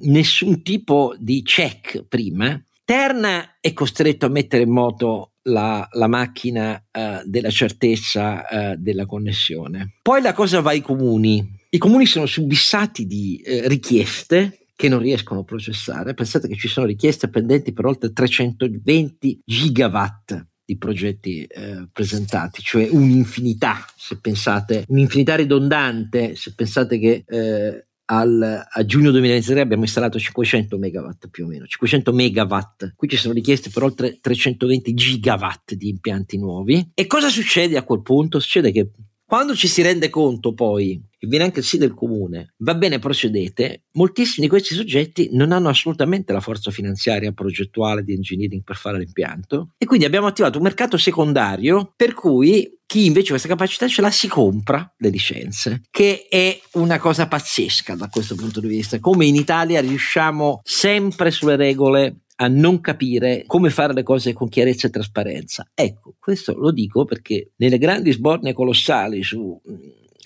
Speaker 1: nessun tipo di check prima, Terna è costretto a mettere in moto la, la macchina uh, della certezza uh, della connessione. Poi la cosa va ai comuni. I comuni sono subissati di uh, richieste che non riescono a processare. Pensate che ci sono richieste pendenti per oltre 320 gigawatt di progetti eh, presentati, cioè un'infinità, se pensate, un'infinità ridondante, se pensate che eh, al, a giugno 2023 abbiamo installato 500 megawatt più o meno, 500 megawatt. Qui ci sono richieste per oltre 320 gigawatt di impianti nuovi. E cosa succede a quel punto? Succede che quando ci si rende conto poi, e viene anche il sì del comune, va bene procedete, moltissimi di questi soggetti non hanno assolutamente la forza finanziaria progettuale di engineering per fare l'impianto e quindi abbiamo attivato un mercato secondario per cui chi invece questa capacità ce l'ha si compra le licenze, che è una cosa pazzesca da questo punto di vista. Come in Italia riusciamo sempre sulle regole a non capire come fare le cose con chiarezza e trasparenza. Ecco, questo lo dico perché nelle grandi sborne colossali su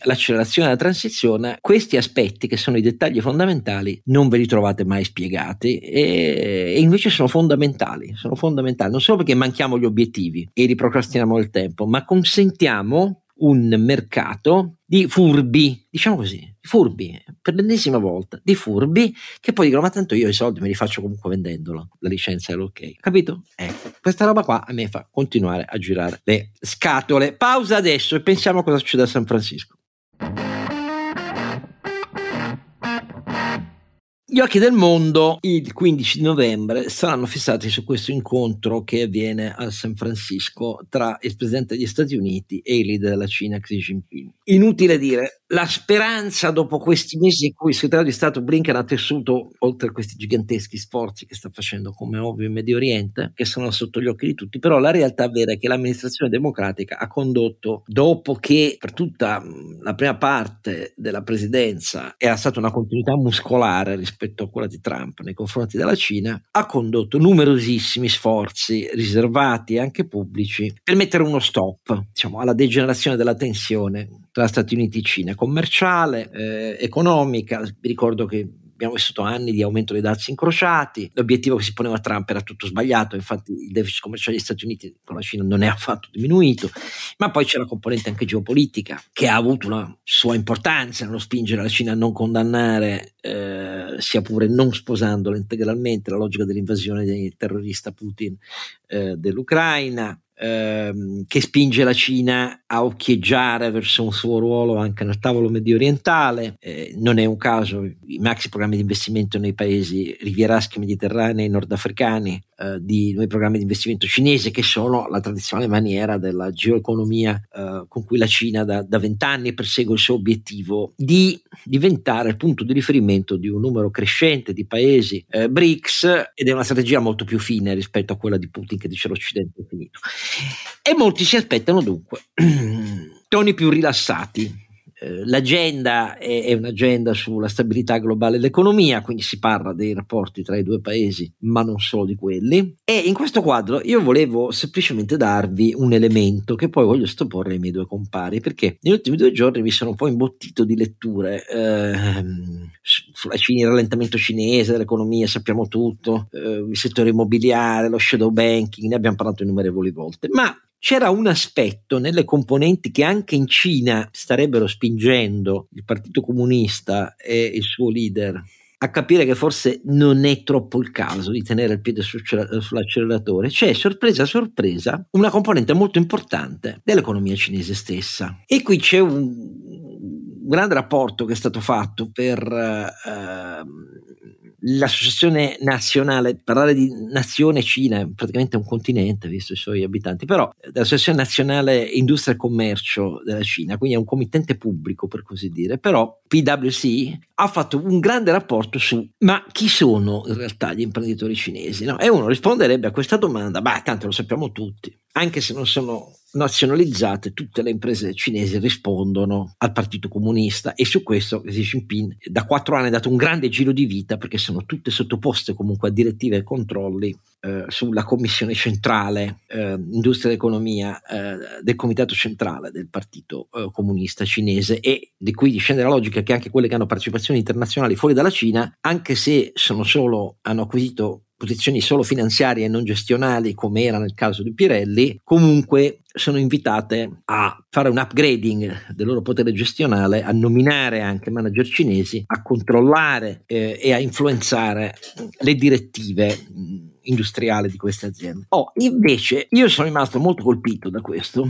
Speaker 1: l'accelerazione della transizione, questi aspetti che sono i dettagli fondamentali non ve li trovate mai spiegati e, e, invece sono fondamentali, sono fondamentali, non solo perché manchiamo gli obiettivi e li procrastiniamo il tempo, ma consentiamo un mercato di furbi, diciamo così, furbi, per l'ennesima volta dei furbi che poi dicono ma tanto io i soldi me li faccio comunque vendendolo, la licenza è l'ok, capito? Ecco, questa roba qua a me fa continuare a girare le scatole. Pausa adesso e pensiamo a cosa succede a San Francisco. Thank you. Gli occhi del mondo il 15 novembre saranno fissati su questo incontro che avviene a San Francisco tra il presidente degli Stati Uniti e il leader della Cina Xi Jinping. Inutile dire, la speranza dopo questi mesi in cui il segretario di Stato Blinken ha tessuto, oltre a questi giganteschi sforzi che sta facendo come ovvio in Medio Oriente, che sono sotto gli occhi di tutti, però la realtà vera è che l'amministrazione democratica ha condotto, dopo che per tutta la prima parte della presidenza era stata una continuità muscolare rispetto a quella di Trump nei confronti della Cina, ha condotto numerosissimi sforzi riservati e anche pubblici per mettere uno stop diciamo, alla degenerazione della tensione tra Stati Uniti e Cina commerciale, eh, economica. Vi ricordo che abbiamo vissuto anni di aumento dei dazi incrociati, l'obiettivo che si poneva Trump era tutto sbagliato, infatti il deficit commerciale degli Stati Uniti con la Cina non è affatto diminuito, ma poi c'è la componente anche geopolitica che ha avuto una sua importanza nello spingere la Cina a non condannare, eh, sia pure non sposandola integralmente, la logica dell'invasione del terrorista Putin eh, dell'Ucraina ehm, che spinge la Cina a occhieggiare verso un suo ruolo anche nel tavolo medio orientale. Eh, non è un caso i maxi programmi di investimento nei paesi rivieraschi mediterranei nordafricani eh, di nuovi programmi di investimento cinese che sono la tradizionale maniera della geoeconomia eh, con cui la Cina da, vent'anni persegue il suo obiettivo di diventare il punto di riferimento di un numero crescente di paesi eh, BRICS ed è una strategia molto più fine rispetto a quella di Putin che dice l'Occidente è finito. E molti si aspettano dunque toni più rilassati l'agenda è, è, un'agenda sulla stabilità globale dell'economia, quindi si parla dei rapporti tra i due paesi, ma non solo di quelli. E in questo quadro io volevo semplicemente darvi un elemento che poi voglio sottoporre ai miei due compari, perché negli ultimi due giorni mi sono un po' imbottito di letture ehm, sulla Cina, il rallentamento cinese dell'economia, sappiamo tutto, eh, il settore immobiliare, lo shadow banking, ne abbiamo parlato innumerevoli volte, ma c'era un aspetto nelle componenti che anche in Cina starebbero spingendo il Partito Comunista e il suo leader a capire che forse non è troppo il caso di tenere il piede sull'acceleratore, c'è sorpresa sorpresa una componente molto importante dell'economia cinese stessa. E qui c'è un grande rapporto che è stato fatto per uh, l'associazione nazionale, parlare di nazione Cina è praticamente un continente, visto i suoi abitanti, però l'associazione nazionale industria e commercio della Cina, quindi è un committente pubblico per così dire, però PwC ha fatto un grande rapporto su ma chi sono in realtà gli imprenditori cinesi? No? E uno risponderebbe a questa domanda, beh tanto lo sappiamo tutti, anche se non sono nazionalizzate, tutte le imprese cinesi rispondono al Partito Comunista e su questo Xi Jinping da quattro anni ha dato un grande giro di vita perché sono tutte sottoposte comunque a direttive e controlli eh, sulla commissione centrale eh, industria ed economia eh, del comitato centrale del Partito eh, Comunista cinese e di cui discende la logica che anche quelle che hanno partecipazioni internazionali fuori dalla Cina, anche se sono solo, hanno acquisito posizioni solo finanziarie e non gestionali come era nel caso di Pirelli, comunque sono invitate a fare un upgrading del loro potere gestionale, a nominare anche manager cinesi, a controllare eh, e a influenzare le direttive industriali di queste aziende. Oh, invece io sono rimasto molto colpito da questo.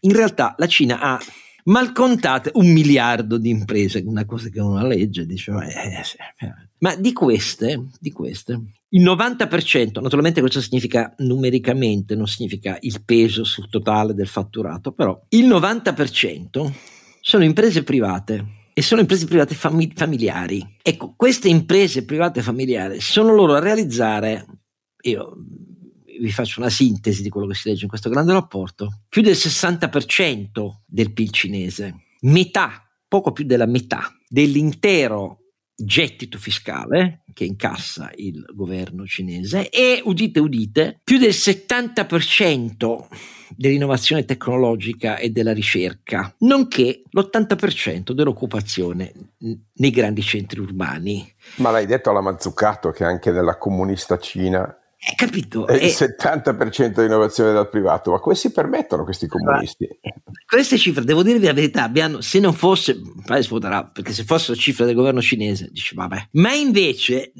Speaker 1: In realtà la Cina ha malcontate un miliardo di imprese, una cosa che uno legge, dice, eh, eh, ma di queste, di queste, il 90%, naturalmente questo significa numericamente, non significa il peso sul totale del fatturato, però il 90% sono imprese private e sono imprese private fami- familiari. Ecco, queste imprese private familiari sono loro a realizzare, io vi faccio una sintesi di quello che si legge in questo grande rapporto, più del 60% del PIL cinese, metà, poco più della metà dell'intero gettito fiscale che incassa il governo cinese e udite udite più del 70% dell'innovazione tecnologica e della ricerca, nonché l'80% dell'occupazione nei grandi centri urbani.
Speaker 3: Ma l'hai detto alla Mazzucato che anche nella comunista Cina
Speaker 1: Eh, capito?
Speaker 3: E il 70% di innovazione dal privato, ma come si permettono questi comunisti?
Speaker 1: Queste cifre, devo dirvi la verità, abbiano, se non fosse, poi svuoterà, perché se fossero cifre del governo cinese, dici vabbè, ma invece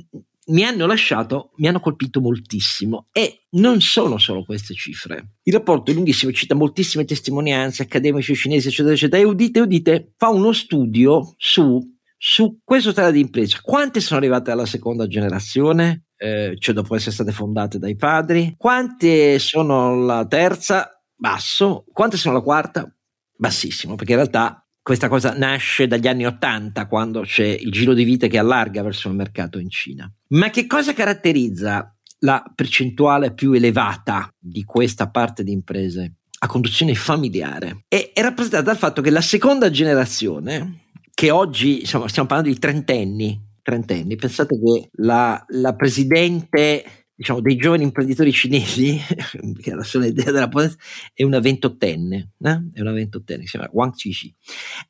Speaker 1: mi hanno lasciato, mi hanno colpito moltissimo e non sono solo queste cifre. Il rapporto è lunghissimo, cita moltissime testimonianze accademici cinesi, eccetera, eccetera, e udite, udite, fa uno studio su, su questo tipo di imprese. Quante sono arrivate alla seconda generazione? Eh, cioè dopo essere state fondate dai padri? Quante sono la terza? Basso. Quante sono la quarta? Bassissimo, perché in realtà questa cosa nasce dagli anni Ottanta, quando c'è il giro di vite che allarga verso il mercato in Cina. Ma che cosa caratterizza la percentuale più elevata di questa parte di imprese a conduzione familiare? È, è rappresentata dal fatto che la seconda generazione, che oggi insomma, stiamo parlando di trentenni, trentenni pensate che la, la presidente diciamo, dei giovani imprenditori cinesi, che è la sola idea della potenza, è una ventottenne, eh? è una ventottenne, si chiama Wang Qixi.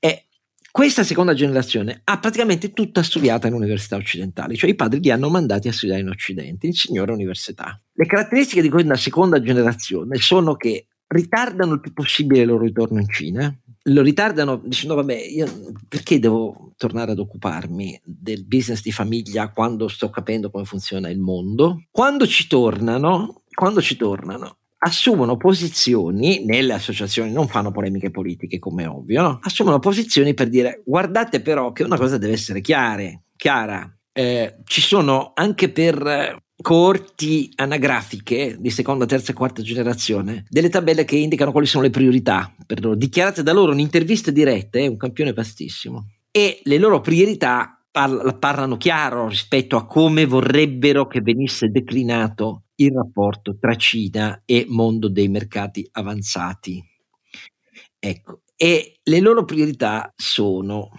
Speaker 1: E questa seconda generazione ha praticamente tutta studiata in università occidentali, cioè i padri li hanno mandati a studiare in Occidente, in signore università. Le caratteristiche di questa seconda generazione sono che ritardano il più possibile il loro ritorno in Cina, lo ritardano dicendo vabbè io perché devo tornare ad occuparmi del business di famiglia quando sto capendo come funziona il mondo quando ci tornano quando ci tornano assumono posizioni nelle associazioni non fanno polemiche politiche come ovvio no? assumono posizioni per dire guardate però che una cosa deve essere chiara chiara eh, ci sono anche per coorti anagrafiche di seconda, terza e quarta generazione, delle tabelle che indicano quali sono le priorità per loro, dichiarate da loro in interviste dirette, è un campione vastissimo. E le loro priorità parla, parlano chiaro rispetto a come vorrebbero che venisse declinato il rapporto tra Cina e mondo dei mercati avanzati. Ecco, e le loro priorità sono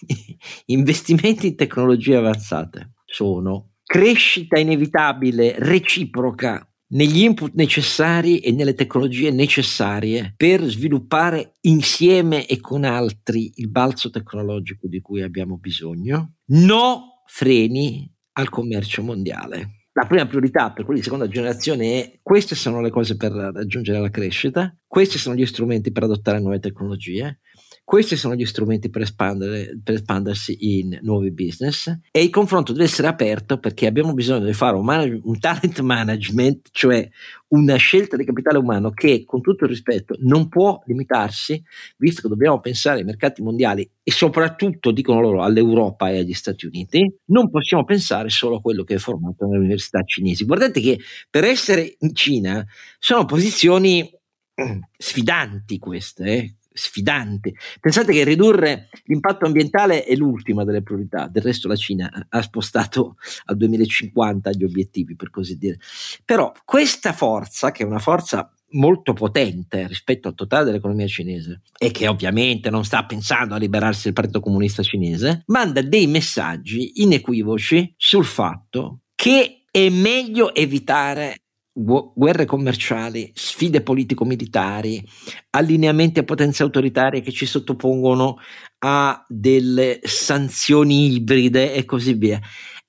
Speaker 1: investimenti in tecnologie avanzate, sono crescita inevitabile, reciproca negli input necessari e nelle tecnologie necessarie per sviluppare insieme e con altri il balzo tecnologico di cui abbiamo bisogno. No freni al commercio mondiale. La prima priorità per quelli di seconda generazione è queste sono le cose per raggiungere la crescita, questi sono gli strumenti per adottare nuove tecnologie, questi sono gli strumenti per, per, espandersi in nuovi business e il confronto deve essere aperto perché abbiamo bisogno di fare un, manage, un talent management, cioè una scelta di capitale umano che con tutto il rispetto non può limitarsi, visto che dobbiamo pensare ai mercati mondiali e soprattutto, dicono loro, all'Europa e agli Stati Uniti, non possiamo pensare solo a quello che è formato nelle università cinesi. Guardate che per essere in Cina sono posizioni mm, sfidanti queste, eh? Sfidante. Pensate che ridurre l'impatto ambientale è l'ultima delle priorità, del resto la Cina ha spostato al 2050 gli obiettivi, per così dire. Però questa forza, che è una forza molto potente rispetto al totale dell'economia cinese e che ovviamente non sta pensando a liberarsi del Partito Comunista Cinese, manda dei messaggi inequivoci sul fatto che è meglio evitare guerre commerciali, sfide politico-militari, allineamenti a potenze autoritarie che ci sottopongono a delle sanzioni ibride e così via.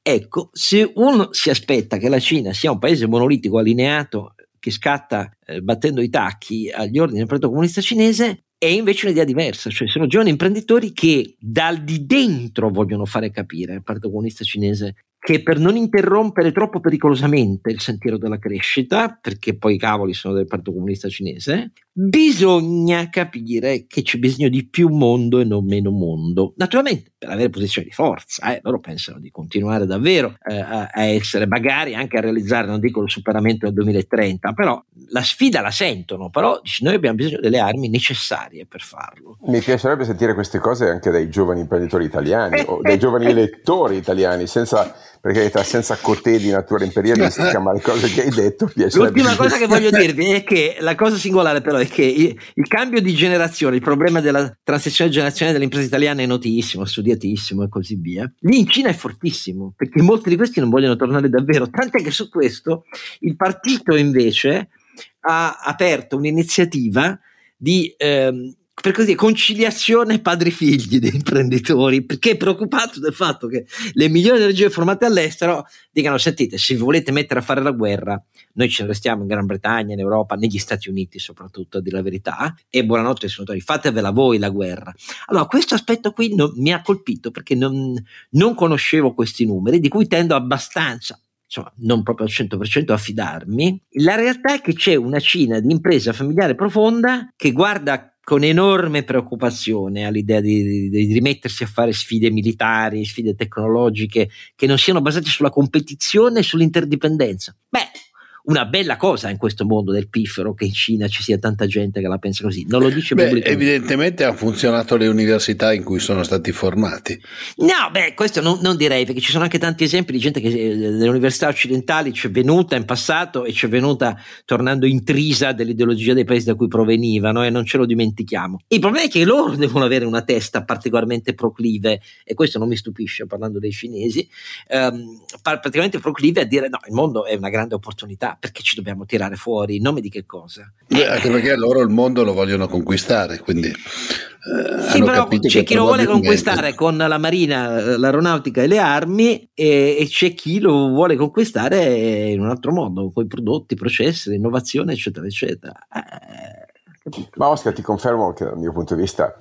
Speaker 1: Ecco, se uno si aspetta che la Cina sia un paese monolitico allineato che scatta eh, battendo i tacchi agli ordini del Partito Comunista Cinese, è invece un'idea diversa, cioè sono giovani imprenditori che dal di dentro vogliono fare capire al Partito Comunista Cinese che per non interrompere troppo pericolosamente il sentiero della crescita, perché poi i cavoli sono del Partito Comunista Cinese, bisogna capire che c'è bisogno di più mondo e non meno mondo. Naturalmente, per avere posizioni di forza, eh, loro pensano di continuare davvero eh, a essere, magari anche a realizzare, non dico il superamento del 2030, però la sfida la sentono, però noi abbiamo bisogno delle armi necessarie per farlo.
Speaker 3: Mi piacerebbe sentire queste cose anche dai giovani imprenditori italiani o dai giovani elettori italiani, senza perché senza cotè di natura imperialistica, ma le cose che hai detto
Speaker 1: L'ultima cosa che voglio dirvi è che la cosa singolare però è che il, il, cambio di generazione, il problema della transizione generazionale delle imprese italiane è notissimo, studiatissimo e così via. Lì in Cina è fortissimo, perché molti di questi non vogliono tornare davvero, tant'è che su questo il partito invece ha aperto un'iniziativa di ehm, per così conciliazione padri-figli dei imprenditori, perché è preoccupato del fatto che le migliori energie formate all'estero dicano: Sentite, se vi volete mettere a fare la guerra, noi ce ne restiamo in Gran Bretagna, in Europa, negli Stati Uniti soprattutto, a dire la verità, e buonanotte senatori, fatevela voi la guerra. Allora, questo aspetto qui non, mi ha colpito perché non, non conoscevo questi numeri, di cui tendo abbastanza insomma, non proprio al 100% a fidarmi. La realtà è che c'è una Cina di impresa familiare profonda che guarda con enorme preoccupazione all'idea di, di, di, rimettersi a fare sfide militari, sfide tecnologiche che non siano basate sulla competizione e sull'interdipendenza. Beh, una bella cosa in questo mondo del piffero che in Cina ci sia tanta gente che la pensa così. Non lo dice
Speaker 2: beh, Evidentemente hanno funzionato le università in cui sono stati formati.
Speaker 1: No, beh, questo non, non direi, perché ci sono anche tanti esempi di gente che eh, nelle università occidentali c'è venuta in passato e c'è venuta tornando intrisa dell'ideologia dei paesi da cui provenivano e non ce lo dimentichiamo. Il problema è che loro devono avere una testa particolarmente proclive, e questo non mi stupisce parlando dei cinesi, ehm, praticamente proclive a dire no, il mondo è una grande opportunità perché ci dobbiamo tirare fuori? In nome di che cosa?
Speaker 2: Beh, anche perché loro il mondo lo vogliono conquistare, quindi...
Speaker 1: Eh, sì, però c'è chi lo vuole conquistare con la marina, l'aeronautica e le armi e, e, c'è chi lo vuole conquistare in un altro modo, con i prodotti, i processi, l'innovazione, eccetera, eccetera.
Speaker 3: Eh, Ma Oscar, ti confermo che dal mio punto di vista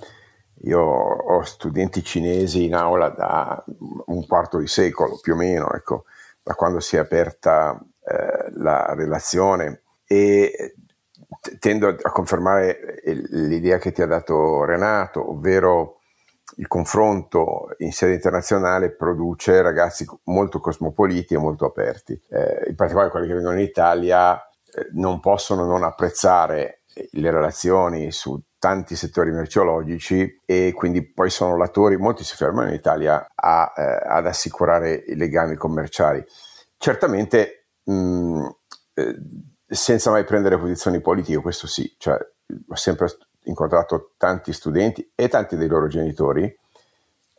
Speaker 3: io ho studenti cinesi in aula da un quarto di secolo più o meno, ecco, da quando si è aperta eh, la relazione e tendo a confermare l'idea che ti ha dato Renato, ovvero il confronto in sede internazionale produce ragazzi molto cosmopoliti e molto aperti. Eh, in particolare quelli che vengono in Italia eh, non possono non apprezzare le relazioni su tanti settori merceologici e quindi poi sono latori, molti si fermano in Italia a, eh, ad assicurare i legami commerciali. Certamente mh, mm, eh, senza mai prendere posizioni politiche, questo sì, cioè, ho sempre incontrato tanti studenti e tanti dei loro genitori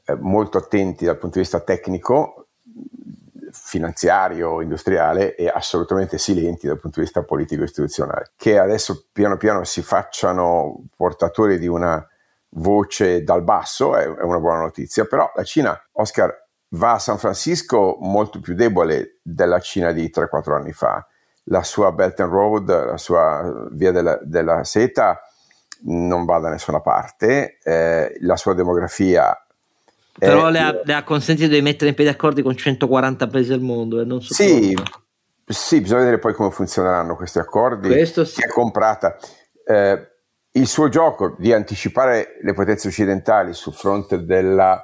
Speaker 3: eh, molto attenti dal punto di vista tecnico, finanziario, industriale e assolutamente silenti dal punto di vista politico istituzionale, che adesso piano piano si facciano portatori di una voce dal basso è, è una buona notizia, però la Cina, Oscar, va a San Francisco molto più debole della Cina di 3-4 anni fa. La sua Belt and Road, la sua via della, della seta non va da nessuna parte, eh, la sua demografia
Speaker 1: però le, ha, le, ha, consentito di mettere in piedi accordi con 140 paesi del mondo e non so
Speaker 3: sì, sì, bisogna vedere poi come funzioneranno questi accordi.
Speaker 1: Questo sì.
Speaker 3: Chi è comprata. Eh, il suo gioco di anticipare le potenze occidentali sul fronte della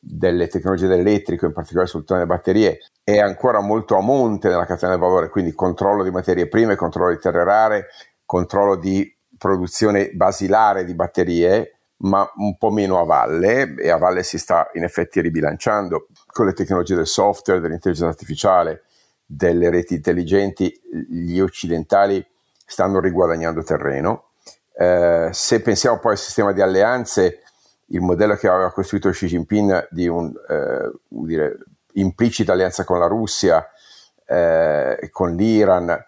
Speaker 3: delle tecnologie dell'elettrico, in particolare sul tema delle batterie, è ancora molto a monte nella catena del valore, quindi controllo di materie prime, controllo di terre rare, controllo di produzione basilare di batterie, ma un po' meno a valle e a valle si sta in effetti ribilanciando con le tecnologie del software, dell'intelligenza artificiale, delle reti intelligenti, gli occidentali stanno riguadagnando terreno. Eh, se pensiamo poi al sistema di alleanze, il modello che aveva costruito Xi Jinping di un, eh, dire, implicita alleanza con la Russia eh, e con l'Iran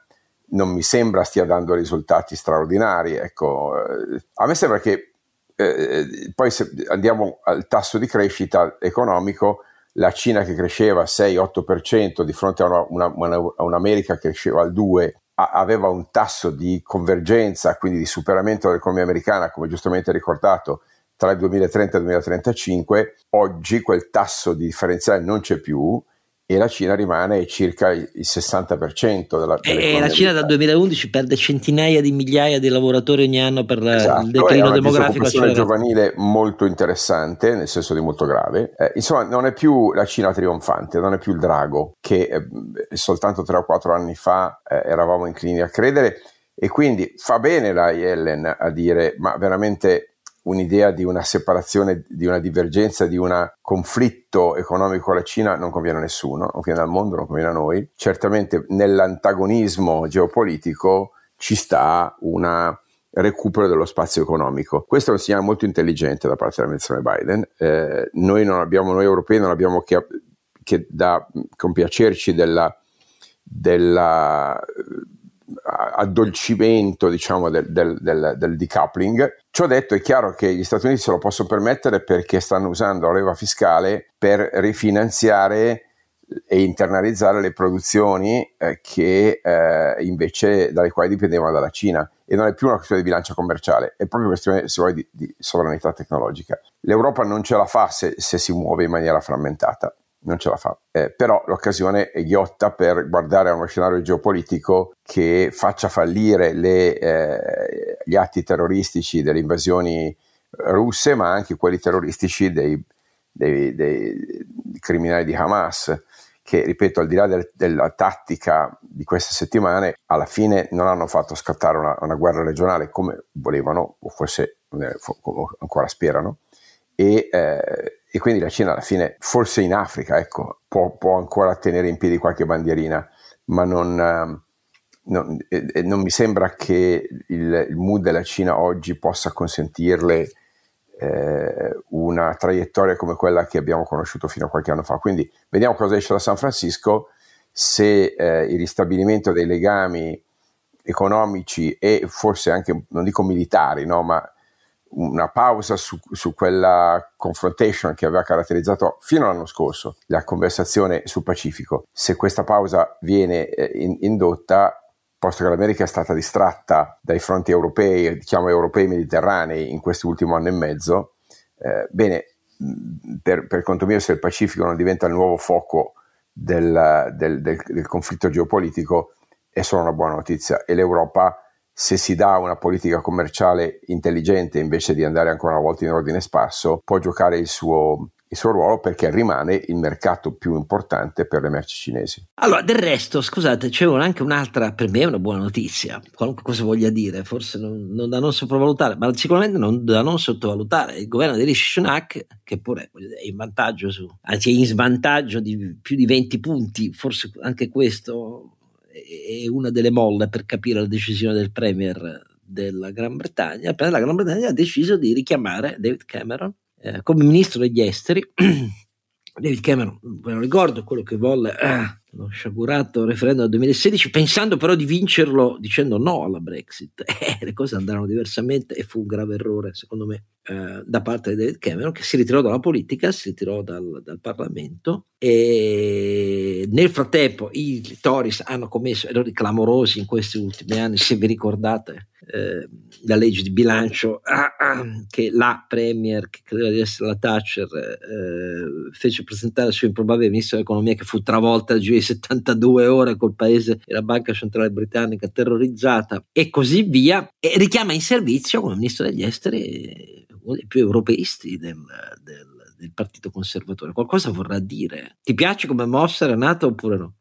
Speaker 3: non mi sembra stia dando risultati straordinari. Ecco, eh, a me sembra che eh, poi se andiamo al tasso di crescita economico, la Cina che cresceva 6-8% di fronte a, una, una, a un'America che cresceva al 2% aveva un tasso di convergenza, quindi di superamento dell'economia americana, come giustamente ricordato, tra il 2030 e il 2035, oggi quel tasso di differenziale non c'è più e la Cina rimane circa il 60% della
Speaker 1: E la Cina dal 2011 perde centinaia di migliaia di lavoratori ogni anno per esatto, il declino demografico.
Speaker 3: È una giovanile molto interessante, nel senso di molto grave. Eh, insomma, non è più la Cina trionfante, non è più il drago che eh, soltanto 3 o 4 anni fa eh, eravamo inclini a credere. E quindi fa bene la Yellen a dire, ma veramente un'idea di una separazione, di una divergenza, di un conflitto economico con la Cina non conviene a nessuno, non conviene al mondo, non conviene a noi. Certamente nell'antagonismo geopolitico ci sta un recupero dello spazio economico. Questo è un segnale molto intelligente da parte dell'amministrazione Biden. Eh, noi, abbiamo, noi europei non abbiamo che, che da compiacerci della, della addolcimento diciamo, del, del, del, del, decoupling. Ciò detto è chiaro che gli Stati Uniti se lo possono permettere perché stanno usando la leva fiscale per rifinanziare e internalizzare le produzioni eh, che eh, invece dalle quali dipendevano dalla Cina e non è più una questione di bilancia commerciale, è proprio una questione se vuoi, di, di sovranità tecnologica. L'Europa non ce la fa se, se si muove in maniera frammentata non ce la fa. Eh, però l'occasione è ghiotta per guardare a uno scenario geopolitico che faccia fallire le, eh, gli atti terroristici delle invasioni russe, ma anche quelli terroristici dei, dei, dei criminali di Hamas che, ripeto, al di là del, della tattica di queste settimane, alla fine non hanno fatto scattare una, una guerra regionale come volevano, o forse eh, ancora sperano, e, eh, e, quindi la Cina alla fine, forse in Africa, ecco, può, può ancora tenere in piedi qualche bandierina, ma non, eh, non, eh, non mi sembra che il, il, mood della Cina oggi possa consentirle eh, una traiettoria come quella che abbiamo conosciuto fino a qualche anno fa. Quindi vediamo cosa esce da San Francisco, se eh, il ristabilimento dei legami economici e forse anche, non dico militari, no, ma una pausa su, su, quella confrontation che aveva caratterizzato fino all'anno scorso la conversazione sul Pacifico. Se questa pausa viene eh, in, indotta, posto che l'America è stata distratta dai fronti europei, diciamo europei mediterranei in quest'ultimo anno e mezzo, eh, bene, per, per, conto mio se il Pacifico non diventa il nuovo fuoco del, del, del, del conflitto geopolitico è solo una buona notizia e l'Europa se si dà una politica commerciale intelligente invece di andare ancora una volta in ordine sparso, può giocare il suo, il suo ruolo perché rimane il mercato più importante per le merci cinesi.
Speaker 1: Allora, del resto, scusate, c'è anche un'altra, per me è una buona notizia, qualunque cosa voglia dire, forse non, non da non sopravvalutare, ma sicuramente non da non sottovalutare. Il governo di Rishi Sunak, che pure è in vantaggio su, anzi è in svantaggio di più di 20 punti, forse anche questo è una delle molle per capire la decisione del Premier della Gran Bretagna, la Gran Bretagna ha deciso di richiamare David Cameron eh, come ministro degli esteri. David Cameron, ve lo ricordo, quello che volle eh, lo sciagurato referendum del 2016, pensando però di vincerlo dicendo no alla Brexit. Eh, le cose andarono diversamente e fu un grave errore, secondo me, eh, da parte di David Cameron, che si ritirò dalla politica, si ritirò dal, dal Parlamento e nel frattempo i Tories hanno commesso errori clamorosi in questi ultimi anni, se vi ricordate eh, la legge di bilancio ah, ah, che la Premier, che credeva di essere la Thatcher, eh, fece presentare al suo improbabile ministro dell'economia che fu travolta giù di 72 ore col paese e la banca centrale britannica terrorizzata e così via, e richiama in servizio come ministro degli esteri uno dei più europeisti del, del del Partito Conservatore. Qualcosa vorrà dire? Ti piace come mossa Renato oppure no?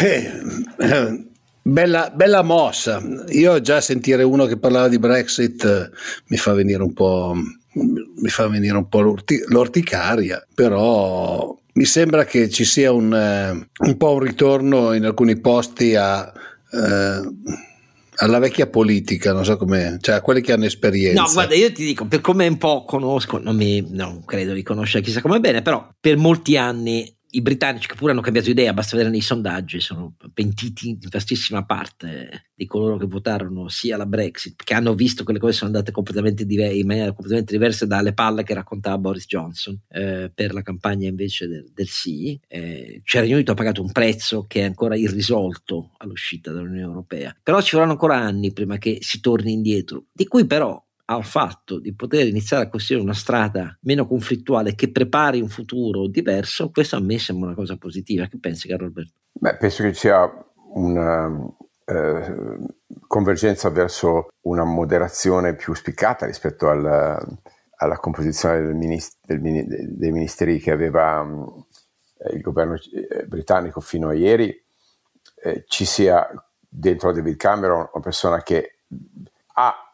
Speaker 2: Eh, eh, Bella, bella, mossa. Io già sentire uno che parlava di Brexit eh, mi fa venire un po', venire un po l'orti, l'orticaria, però mi sembra che ci sia un, eh, un po' un ritorno in alcuni posti a, eh, alla vecchia politica, non so come, cioè a quelli che hanno esperienza.
Speaker 1: No, guarda, io ti dico, per come un po' conosco, non, mi, non credo di conoscere chissà come bene, però per molti anni i britannici che pure hanno cambiato idea, basta vedere nei sondaggi, sono pentiti in vastissima parte di coloro che votarono sia la Brexit, che hanno visto che le cose sono andate completamente diver- in maniera completamente diversa dalle palle che raccontava Boris Johnson eh, per la campagna invece del, del sì. Eh, cioè Regno Unito ha pagato un prezzo che è ancora irrisolto all'uscita dall'Unione Europea, però ci vorranno ancora anni prima che si torni indietro, di cui però al fatto di poter iniziare a costruire una strada meno conflittuale che prepari un futuro diverso, questo a me sembra una cosa positiva. Che pensi, caro Alberto?
Speaker 3: Beh, penso che sia una eh, convergenza verso una moderazione più spiccata rispetto al, alla composizione del minist- del, dei ministeri che aveva eh, il governo eh, britannico fino a ieri. Eh, ci sia dentro David Cameron una persona che ha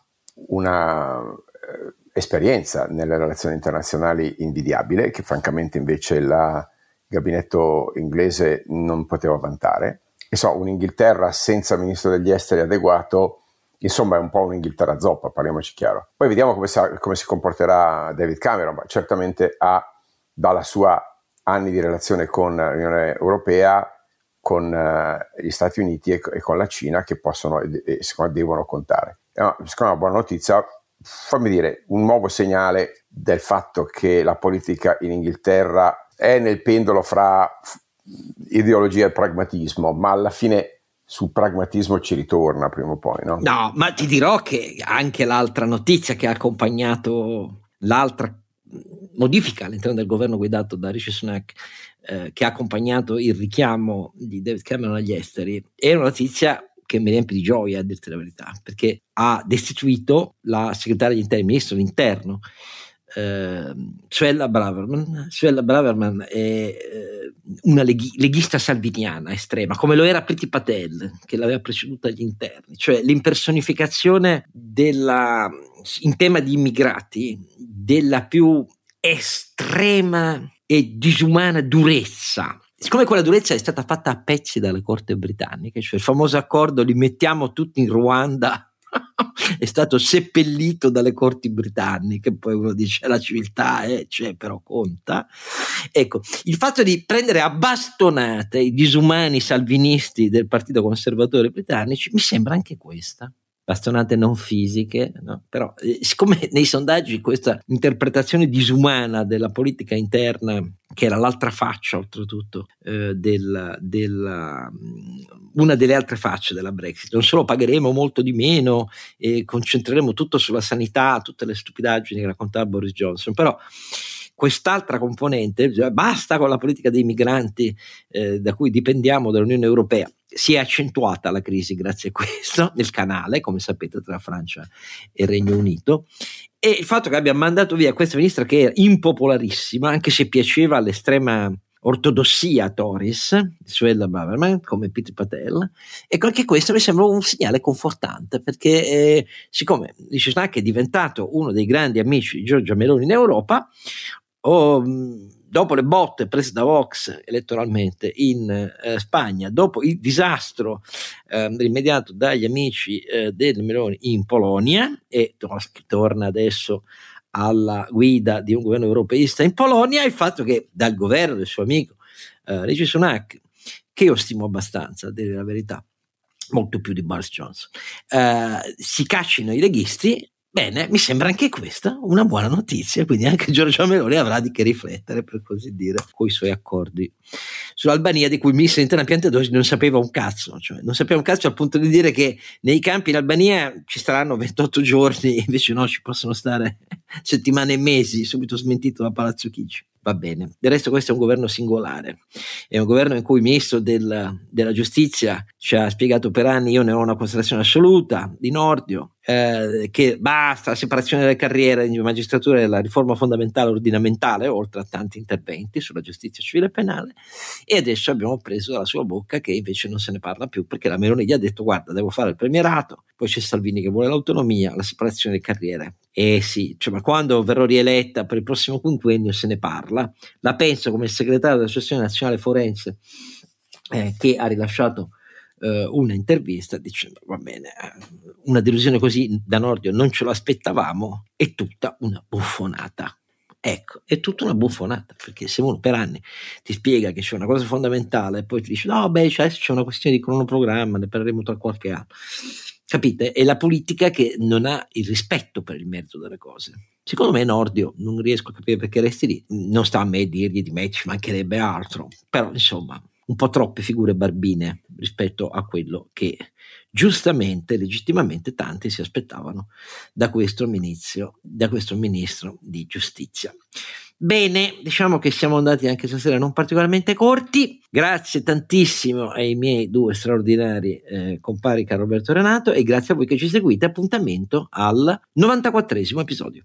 Speaker 3: una eh, esperienza nelle relazioni internazionali invidiabile, che francamente invece il gabinetto inglese non poteva vantare. E so, un'Inghilterra senza ministro degli esteri adeguato, insomma è un po' un'Inghilterra zoppa, parliamoci chiaro. Poi vediamo come, sa, come si comporterà David Cameron, ma certamente ha dalla sua anni di relazione con l'Unione Europea con uh, gli Stati Uniti e, e, con la Cina che possono e, e devono contare. No, secondo me una buona notizia, fammi dire, un nuovo segnale del fatto che la politica in Inghilterra è nel pendolo fra ideologia e pragmatismo, ma alla fine sul pragmatismo ci ritorna prima o poi, no?
Speaker 1: No, ma ti dirò che anche l'altra notizia che ha accompagnato l'altra modifica all'interno del governo guidato da Rishi Sunak eh, che ha accompagnato il richiamo di David Cameron agli esteri è una notizia che mi riempie di gioia a dirti la verità perché ha destituito la segretaria degli interni, ministro dell'interno eh, Suella Braverman. Suella Braverman è eh, una leghi- leghista salviniana estrema, come lo era Priti Patel, che l'aveva preceduta agli interni, cioè l'impersonificazione della, in tema di immigrati della più estrema e disumana durezza siccome quella durezza è stata fatta a pezzi dalle corte britanniche, cioè il famoso accordo li mettiamo tutti in Ruanda è stato seppellito dalle corti britanniche, poi uno dice la civiltà è, c'è, però conta. Ecco, il fatto di prendere a bastonate i disumani salvinisti del Partito Conservatore britannici mi sembra anche questa bastonate non fisiche, no? però eh, siccome nei sondaggi questa interpretazione disumana della politica interna, che era l'altra faccia oltretutto, eh, del, della, mm, una delle altre facce della Brexit, non solo pagheremo molto di meno e concentreremo tutto sulla sanità, tutte le stupidaggini che raccontava Boris Johnson, però quest'altra componente, basta con la politica dei migranti eh, da cui dipendiamo dall'Unione Europea, si è accentuata la crisi grazie a questo nel canale, come sapete, tra Francia e Regno Unito. E il fatto che abbia mandato via questa ministra che era impopolarissima, anche se piaceva all'estrema ortodossia Toris, Suella Braverman, come Peter Patel, ecco anche questo mi sembra un segnale confortante perché eh, siccome Rishi Sunak è diventato uno dei grandi amici di Giorgia Meloni in Europa, oh, dopo le botte prese da Vox elettoralmente in eh, Spagna, dopo il disastro eh, rimediato dagli amici eh, del Meloni in Polonia e torna adesso alla guida di un governo europeista in Polonia, il fatto che dal governo del suo amico eh, Rishi Sunak, che io stimo abbastanza, a dire la verità, molto più di Boris Johnson, eh, si caccino i leghisti Bene, mi sembra anche questa una buona notizia, quindi anche Giorgio Meloni avrà di che riflettere, per così dire, con i suoi accordi. sull'Albania, di cui il ministro dell'interno Piantedosi non sapeva un cazzo, cioè non sapeva un cazzo al punto di dire che nei campi in Albania ci staranno 28 giorni, invece no, ci possono stare settimane e mesi, subito smentito da Palazzo Chigi va bene. Del resto questo è un governo singolare, è un governo in cui il ministro del, della giustizia ci ha spiegato per anni, io ne ho una considerazione assoluta, di Nordio, eh, che basta la separazione delle carriere di magistratura e la riforma fondamentale ordinamentale, oltre a tanti interventi sulla giustizia civile e penale, e adesso abbiamo preso dalla sua bocca che invece non se ne parla più perché la Meloni gli ha detto guarda devo fare il premierato, poi c'è Salvini che vuole l'autonomia, la separazione delle carriere. Eh sì, cioè, ma quando verrò rieletta per il prossimo quinquennio se ne parla. La penso come segretario dell'Associazione Nazionale Forense eh, che ha rilasciato eh, una intervista dicendo va bene, eh, una delusione così da Nordio non ce l'aspettavamo, è tutta una buffonata. Ecco, è tutta una buffonata, perché se uno per anni ti spiega che c'è una cosa fondamentale e poi ti dice no, beh, c'è, c'è una questione di cronoprogramma, ne parleremo tra qualche anno. Capite? È la politica che non ha il rispetto per il merito delle cose. Secondo me Nordio, non riesco a capire perché resti lì, non sta a me dirgli di me, ci mancherebbe altro, però insomma un po' troppe figure barbine rispetto a quello che giustamente, legittimamente tanti si aspettavano da questo, ministro, da questo ministro di giustizia. Bene, diciamo che siamo andati anche stasera non particolarmente corti. Grazie tantissimo ai miei due straordinari eh, compari Carlo Alberto Renato e grazie a voi che ci seguite. Appuntamento al 94 episodio.